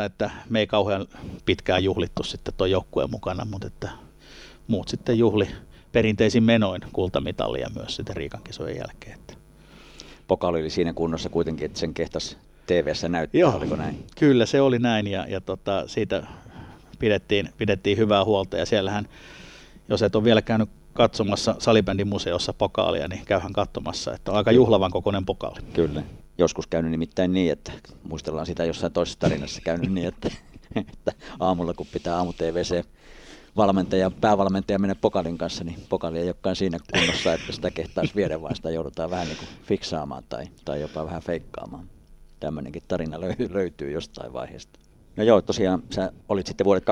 7.30, että me ei kauhean pitkään juhlittu sitten tuon joukkueen mukana, mutta että muut sitten juhli perinteisin menoin kultamitalia myös sitten Riikan kisojen jälkeen. Että. Pokaali oli siinä kunnossa kuitenkin, että sen kehtas TV-ssä näyttää, Joo, oliko näin? Kyllä se oli näin ja, ja tota, siitä pidettiin, pidettiin hyvää huolta ja siellähän, jos et ole vielä käynyt katsomassa salibändin museossa pokaalia, niin käyhän katsomassa, että on aika juhlavan kokoinen pokaali. Kyllä. Joskus käynyt nimittäin niin, että muistellaan sitä jossain toisessa tarinassa käynyt niin, että, <laughs> että aamulla kun pitää aamu TVC valmentaja, päävalmentaja mennä pokalin kanssa, niin pokali ei olekaan siinä kunnossa, että sitä kehtaisi viedä, vaan sitä joudutaan vähän niin kuin fiksaamaan tai, tai jopa vähän feikkaamaan. Tämmöinenkin tarina löytyy jostain vaiheesta. No joo, tosiaan sä olit sitten vuodet 2016-2019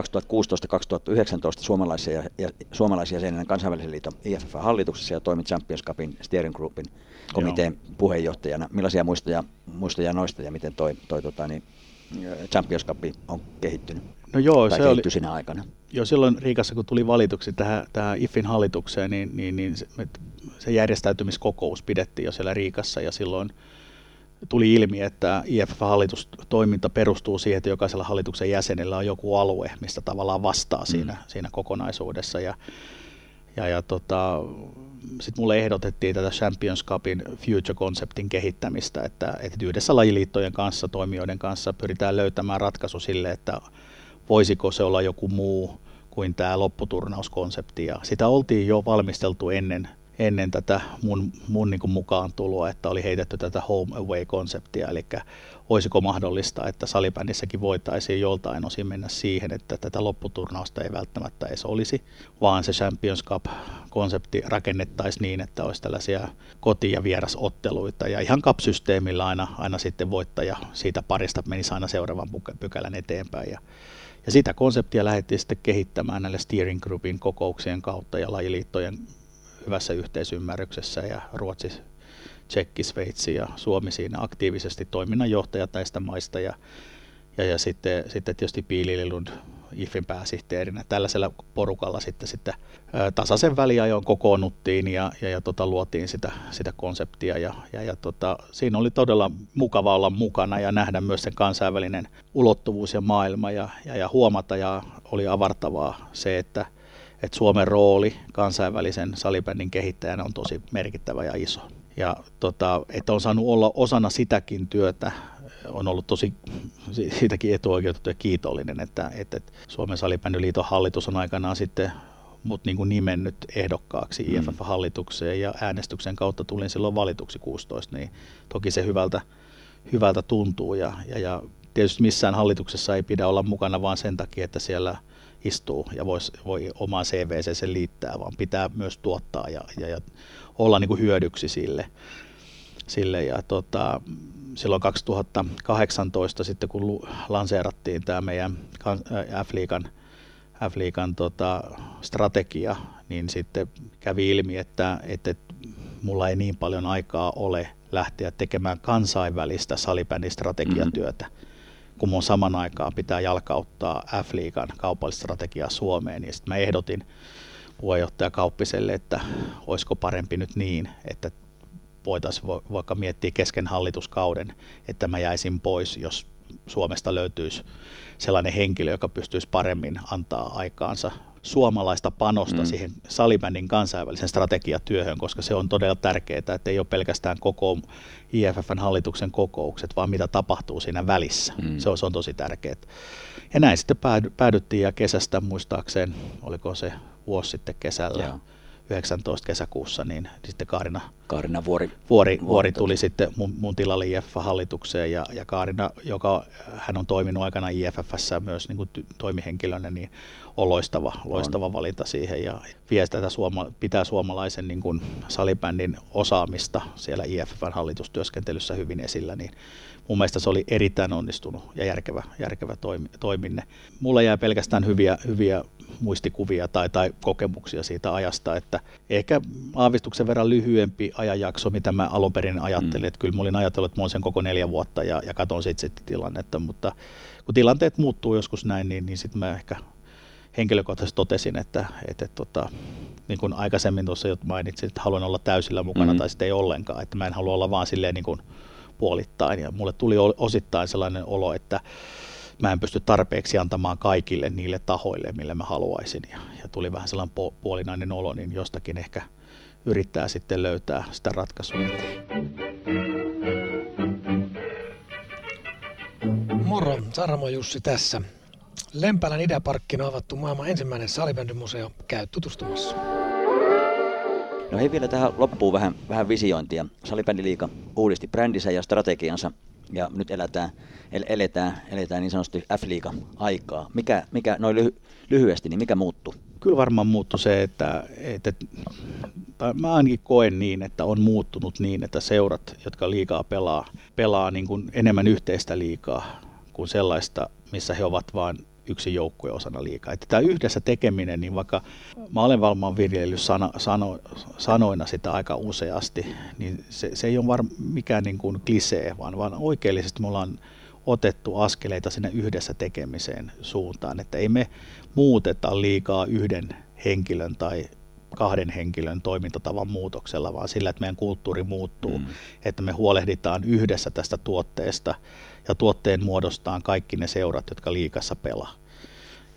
suomalaisia, ja, ja, suomalaisia jäsenenä kansainvälisen liiton IFF-hallituksessa ja toimit Champions Cupin Steering Groupin komiteen joo. puheenjohtajana. Millaisia muistoja, muistoja noista ja miten toi, toi tota, niin, Champions Cup on kehittynyt? No joo, se oli, siinä aikana. Joo, silloin Riikassa, kun tuli valituksi tähän, tähän IFin hallitukseen, niin, niin, niin se, se järjestäytymiskokous pidettiin jo siellä Riikassa ja silloin – tuli ilmi, että IFF-hallitustoiminta perustuu siihen, että jokaisella hallituksen jäsenellä on joku alue, mistä tavallaan vastaa mm. siinä, siinä kokonaisuudessa. Ja, ja, ja tota, sitten mulle ehdotettiin tätä Champions Cupin Future-konseptin kehittämistä, että, että yhdessä lajiliittojen kanssa, toimijoiden kanssa pyritään löytämään ratkaisu sille, että voisiko se olla joku muu kuin tämä lopputurnauskonsepti. Ja sitä oltiin jo valmisteltu ennen ennen tätä mun, mun niin mukaan tuloa, että oli heitetty tätä home away-konseptia, eli olisiko mahdollista, että salibändissäkin voitaisiin joltain osin mennä siihen, että tätä lopputurnausta ei välttämättä edes olisi, vaan se Champions Cup-konsepti rakennettaisiin niin, että olisi tällaisia koti- ja vierasotteluita, ja ihan cup-systeemillä aina, aina sitten voittaja siitä parista menisi aina seuraavan pykälän eteenpäin, ja ja sitä konseptia lähdettiin sitten kehittämään näille steering groupin kokouksien kautta ja lajiliittojen hyvässä yhteisymmärryksessä. Ja Ruotsi Tsekki, Sveitsi ja Suomi siinä aktiivisesti toiminnanjohtajat näistä maista. Ja, ja, ja sitten, sitten tietysti Piililund IFin pääsihteerinä. Tällaisella porukalla sitten, sitten tasaisen väliajoin kokoonnuttiin ja, ja, ja tota, luotiin sitä, sitä konseptia ja, ja, ja tota, siinä oli todella mukava olla mukana ja nähdä myös sen kansainvälinen ulottuvuus ja maailma ja, ja, ja huomata ja oli avartavaa se, että, että Suomen rooli kansainvälisen salibändin kehittäjänä on tosi merkittävä ja iso. Ja tota, että on saanut olla osana sitäkin työtä, on ollut tosi siitäkin etuoikeutettu ja kiitollinen, että, että Suomen salibändyliiton hallitus on aikanaan sitten mut niin kuin nimennyt ehdokkaaksi mm. IFF-hallitukseen ja äänestyksen kautta tulin silloin valituksi 16, niin toki se hyvältä, hyvältä tuntuu ja, ja, ja tietysti missään hallituksessa ei pidä olla mukana vaan sen takia, että siellä istuu ja vois, voi omaan CVC sen liittää, vaan pitää myös tuottaa ja, ja, ja olla niin kuin hyödyksi sille. sille ja tota, silloin 2018 sitten kun lanseerattiin tämä meidän F-liigan, F-liigan tota, strategia, niin sitten kävi ilmi, että, että mulla ei niin paljon aikaa ole lähteä tekemään kansainvälistä salibändin strategiatyötä, mm-hmm. kun mun saman aikaan pitää jalkauttaa F-liigan kaupallista strategiaa Suomeen. Ja sitten mä ehdotin puheenjohtaja Kauppiselle, että olisiko parempi nyt niin, että voitaisiin vaikka miettiä kesken hallituskauden, että mä jäisin pois, jos Suomesta löytyisi sellainen henkilö, joka pystyisi paremmin antaa aikaansa suomalaista panosta mm. siihen salibändin kansainvälisen strategiatyöhön, koska se on todella tärkeää, että ei ole pelkästään koko IFFn hallituksen kokoukset, vaan mitä tapahtuu siinä välissä. Mm. Se, on, se on tosi tärkeää. Ja näin sitten päädyttiin ja kesästä muistaakseen, oliko se vuosi sitten kesällä, Joo 19 kesäkuussa, niin sitten Kaarina, Kaarina Vuori, Vuori, Vuori tuli sitten mun, mun tilalle IFF-hallitukseen ja, ja Kaarina, joka hän on toiminut aikana IFFssä myös niin kuin toimihenkilönä, niin on loistava, loistava on. valinta siihen ja vie tätä suoma, pitää suomalaisen niin kuin salibändin osaamista siellä IFFn hallitustyöskentelyssä hyvin esillä, niin mun mielestä se oli erittäin onnistunut ja järkevä, järkevä toimi, toiminne. Mulla jää pelkästään hyviä, hyviä muistikuvia tai, tai kokemuksia siitä ajasta, että ehkä aavistuksen verran lyhyempi ajanjakso, mitä mä alun perin ajattelin, mm. että kyllä mä olin ajatellut, että mä sen koko neljä vuotta ja, ja katon sitten sit tilannetta, mutta kun tilanteet muuttuu joskus näin, niin, niin sitten mä ehkä henkilökohtaisesti totesin, että, että, että tota, niin kuin aikaisemmin tuossa jo mainitsin, että haluan olla täysillä mukana mm. tai sitten ei ollenkaan, että mä en halua olla vaan silleen niin kuin puolittain ja mulle tuli osittain sellainen olo, että mä en pysty tarpeeksi antamaan kaikille niille tahoille, mille mä haluaisin. Ja, ja tuli vähän sellainen puolinainen olo, niin jostakin ehkä yrittää sitten löytää sitä ratkaisua. Moro, Saramo Jussi tässä. Lempälän ideaparkkina on avattu maailman ensimmäinen salibändymuseo. Käy tutustumassa. No hei vielä tähän loppuun vähän, vähän visiointia. Salibändiliika uudisti brändinsä ja strategiansa ja nyt eletään, el, eletään, eletään niin sanotusti F-liiga aikaa. Mikä, mikä noin lyhy, lyhyesti, niin mikä muuttuu? Kyllä varmaan muuttui se, että, että tai mä ainakin koen niin, että on muuttunut niin, että seurat, jotka liikaa pelaa, pelaa niin kuin enemmän yhteistä liikaa kuin sellaista, missä he ovat vain yksi joukkue osana liikaa. Että tämä yhdessä tekeminen, niin vaikka mä olen varmaan viljellyt sano, sano, sanoina sitä aika useasti, niin se, se ei ole var, mikään niin kuin klisee, vaan, vaan oikeellisesti me ollaan otettu askeleita sinne yhdessä tekemiseen suuntaan, että ei me muuteta liikaa yhden henkilön tai kahden henkilön toimintatavan muutoksella, vaan sillä, että meidän kulttuuri muuttuu, mm. että me huolehditaan yhdessä tästä tuotteesta ja tuotteen muodostaan kaikki ne seurat, jotka liikassa pelaa.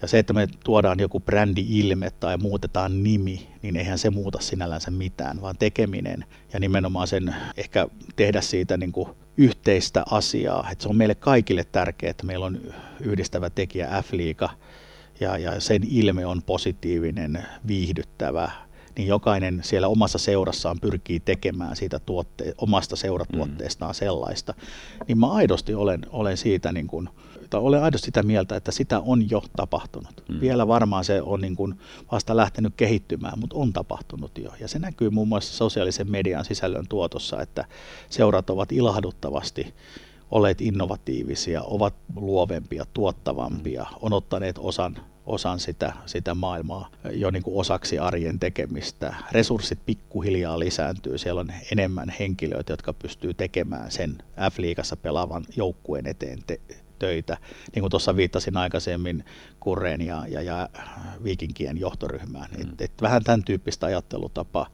Ja se, että me tuodaan joku brändi-ilme tai muutetaan nimi, niin eihän se muuta sinällänsä mitään, vaan tekeminen ja nimenomaan sen ehkä tehdä siitä niin kuin yhteistä asiaa. Että se on meille kaikille tärkeää, että meillä on yhdistävä tekijä F-liiga ja, ja sen ilme on positiivinen, viihdyttävä, niin jokainen siellä omassa seurassaan pyrkii tekemään siitä tuotte, omasta seuratuotteestaan mm. sellaista, niin mä aidosti olen, olen siitä niin kuin, tai olen aidosti sitä mieltä, että sitä on jo tapahtunut. Mm. Vielä varmaan se on niin kuin vasta lähtenyt kehittymään, mutta on tapahtunut jo. Ja se näkyy muun muassa sosiaalisen median sisällön tuotossa, että seurat ovat ilahduttavasti olleet innovatiivisia, ovat luovempia, tuottavampia, on ottaneet osan osan sitä, sitä maailmaa jo niin kuin osaksi arjen tekemistä. Resurssit pikkuhiljaa lisääntyy, siellä on enemmän henkilöitä, jotka pystyy tekemään sen F-liigassa pelaavan joukkueen eteen te- töitä. Niin kuin tuossa viittasin aikaisemmin Kurreen ja, ja, ja Viikinkien johtoryhmään. Mm. Et, et vähän tämän tyyppistä ajattelutapaa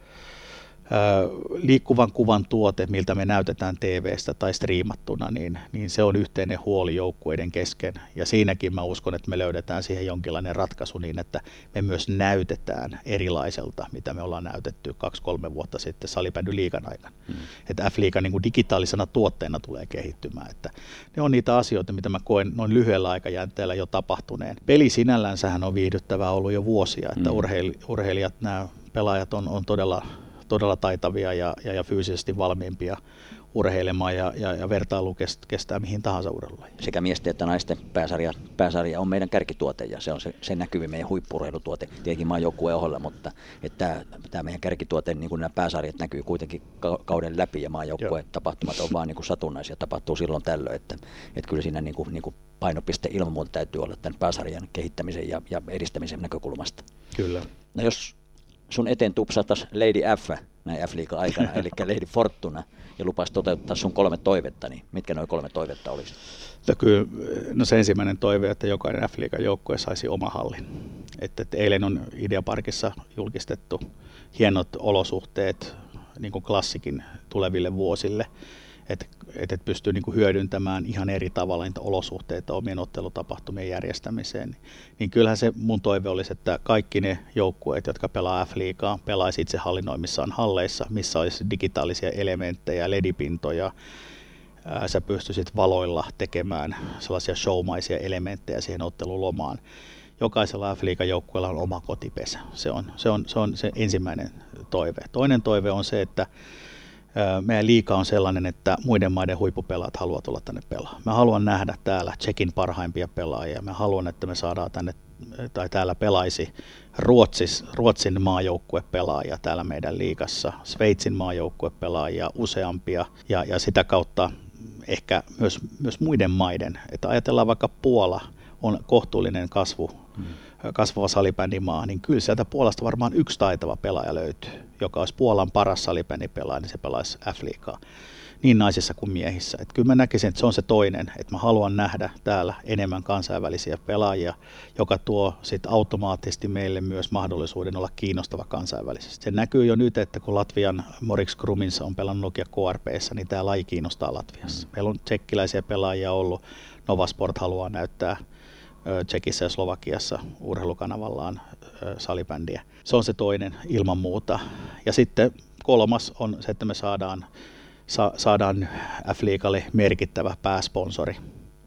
liikkuvan kuvan tuote, miltä me näytetään TV-stä tai striimattuna, niin, niin se on yhteinen huoli joukkueiden kesken. Ja siinäkin mä uskon, että me löydetään siihen jonkinlainen ratkaisu niin, että me myös näytetään erilaiselta, mitä me ollaan näytetty kaksi-kolme vuotta sitten salibändy liikan aikana. Hmm. Että F-liiga niin digitaalisena tuotteena tulee kehittymään. Että ne on niitä asioita, mitä mä koen noin lyhyellä aikajänteellä jo tapahtuneen. Peli sinällänsähän on viihdyttävää ollut jo vuosia, että hmm. urheilijat, nämä pelaajat on, on todella todella taitavia ja, ja, ja fyysisesti valmiimpia urheilemaan ja, ja, ja vertailu kest, kestää mihin tahansa urheilulla. Sekä miesten että naisten pääsarja, pääsarja on meidän kärkituote ja se on se, se näkyvi meidän huippurheilutuote tietenkin maajoukkueen ohella, mutta että tämä meidän kärkituote, niin kuin nämä pääsarjat näkyy kuitenkin kauden läpi ja maajoukkueen tapahtumat on vaan niin kuin satunnaisia, tapahtuu silloin tällöin, että, että kyllä siinä niin kuin, niin kuin painopiste ilman muuta täytyy olla tämän pääsarjan kehittämisen ja, ja edistämisen näkökulmasta. Kyllä. No jos sun eteen tupsatas Lady F näin f aikana, <laughs> eli Lady Fortuna, ja lupasi toteuttaa sun kolme toivetta, niin mitkä nuo kolme toivetta olisi? No, kyllä, no se ensimmäinen toive, että jokainen f joukkue saisi oma hallin. Että, että eilen on Ideaparkissa julkistettu hienot olosuhteet niin kuin klassikin tuleville vuosille että et, et pystyy niinku hyödyntämään ihan eri tavalla niitä olosuhteita omien ottelutapahtumien järjestämiseen, niin kyllähän se mun toive olisi, että kaikki ne joukkueet, jotka pelaa F-liigaa, pelaisi itse hallinnoimissaan halleissa, missä olisi digitaalisia elementtejä, ledipintoja, sä pystyisit valoilla tekemään sellaisia showmaisia elementtejä siihen ottelulomaan. Jokaisella f joukkueella on oma kotipesä. Se on, se on, se on se ensimmäinen toive. Toinen toive on se, että meidän liika on sellainen, että muiden maiden huippupelaat haluavat tulla tänne pelaamaan. Mä haluan nähdä täällä Tsekin parhaimpia pelaajia. Mä haluan, että me saadaan tänne tai täällä pelaisi Ruotsis, Ruotsin pelaajia täällä meidän liikassa, Sveitsin pelaajia useampia ja, ja sitä kautta ehkä myös, myös muiden maiden. Että ajatellaan vaikka Puola on kohtuullinen kasvu kasvava salibändimaa, niin kyllä sieltä Puolasta varmaan yksi taitava pelaaja löytyy, joka olisi Puolan paras salibändipelaaja, niin se pelaisi F-liigaa niin naisissa kuin miehissä. Et kyllä mä näkisin, että se on se toinen, että mä haluan nähdä täällä enemmän kansainvälisiä pelaajia, joka tuo sit automaattisesti meille myös mahdollisuuden olla kiinnostava kansainvälisesti. Se näkyy jo nyt, että kun Latvian Morix Krumins on pelannut Nokia KRPssä, niin tämä laji kiinnostaa Latviassa. Mm. Meillä on tsekkiläisiä pelaajia ollut, Novasport haluaa näyttää Tsekissä ja Slovakiassa urheilukanavallaan salibändiä. Se on se toinen ilman muuta. Ja sitten kolmas on se, että me saadaan, sa, saadaan F-liikalle merkittävä pääsponsori.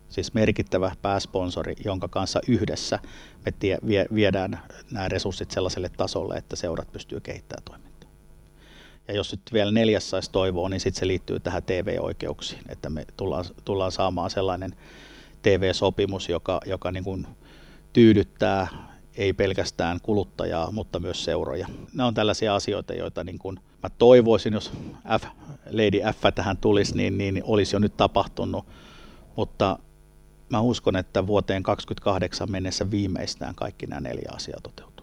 Siis merkittävä pääsponsori, jonka kanssa yhdessä me tie, vie, viedään nämä resurssit sellaiselle tasolle, että seurat pystyy kehittämään toimintaa. Ja jos nyt vielä neljäs saisi toivoa, niin sitten se liittyy tähän TV-oikeuksiin, että me tullaan, tullaan saamaan sellainen TV-sopimus, joka, joka niin kuin tyydyttää ei pelkästään kuluttajaa, mutta myös seuroja. Nämä on tällaisia asioita, joita niin kuin mä toivoisin, jos F, Lady F tähän tulisi, niin, niin olisi jo nyt tapahtunut, mutta mä uskon, että vuoteen 2028 mennessä viimeistään kaikki nämä neljä asiaa toteutuu.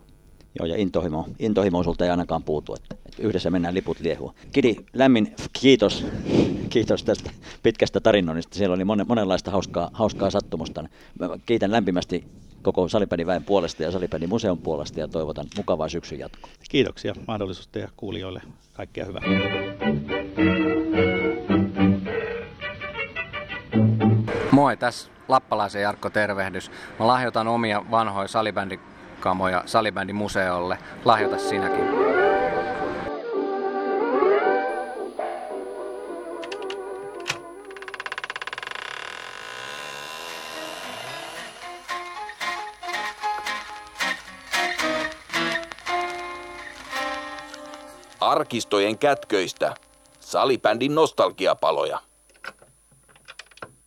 Joo, ja intohimo, intohimo sulta ei ainakaan puutu, että, että yhdessä mennään liput liehua. Kidi, lämmin kiitos, kiitos tästä pitkästä tarinoinnista. Siellä oli monen, monenlaista hauskaa, hauskaa sattumusta. Mä kiitän lämpimästi koko Salipädiväen puolesta ja Salipädin museon puolesta ja toivotan mukavaa syksyn jatkoa. Kiitoksia mahdollisuutta ja kuulijoille kaikkea hyvää. Moi, tässä Lappalaisen Jarkko tervehdys. Mä lahjoitan omia vanhoja salibändi kamoja salibändin museolle. Lahjoita sinäkin. Arkistojen kätköistä. Salibändin nostalgiapaloja.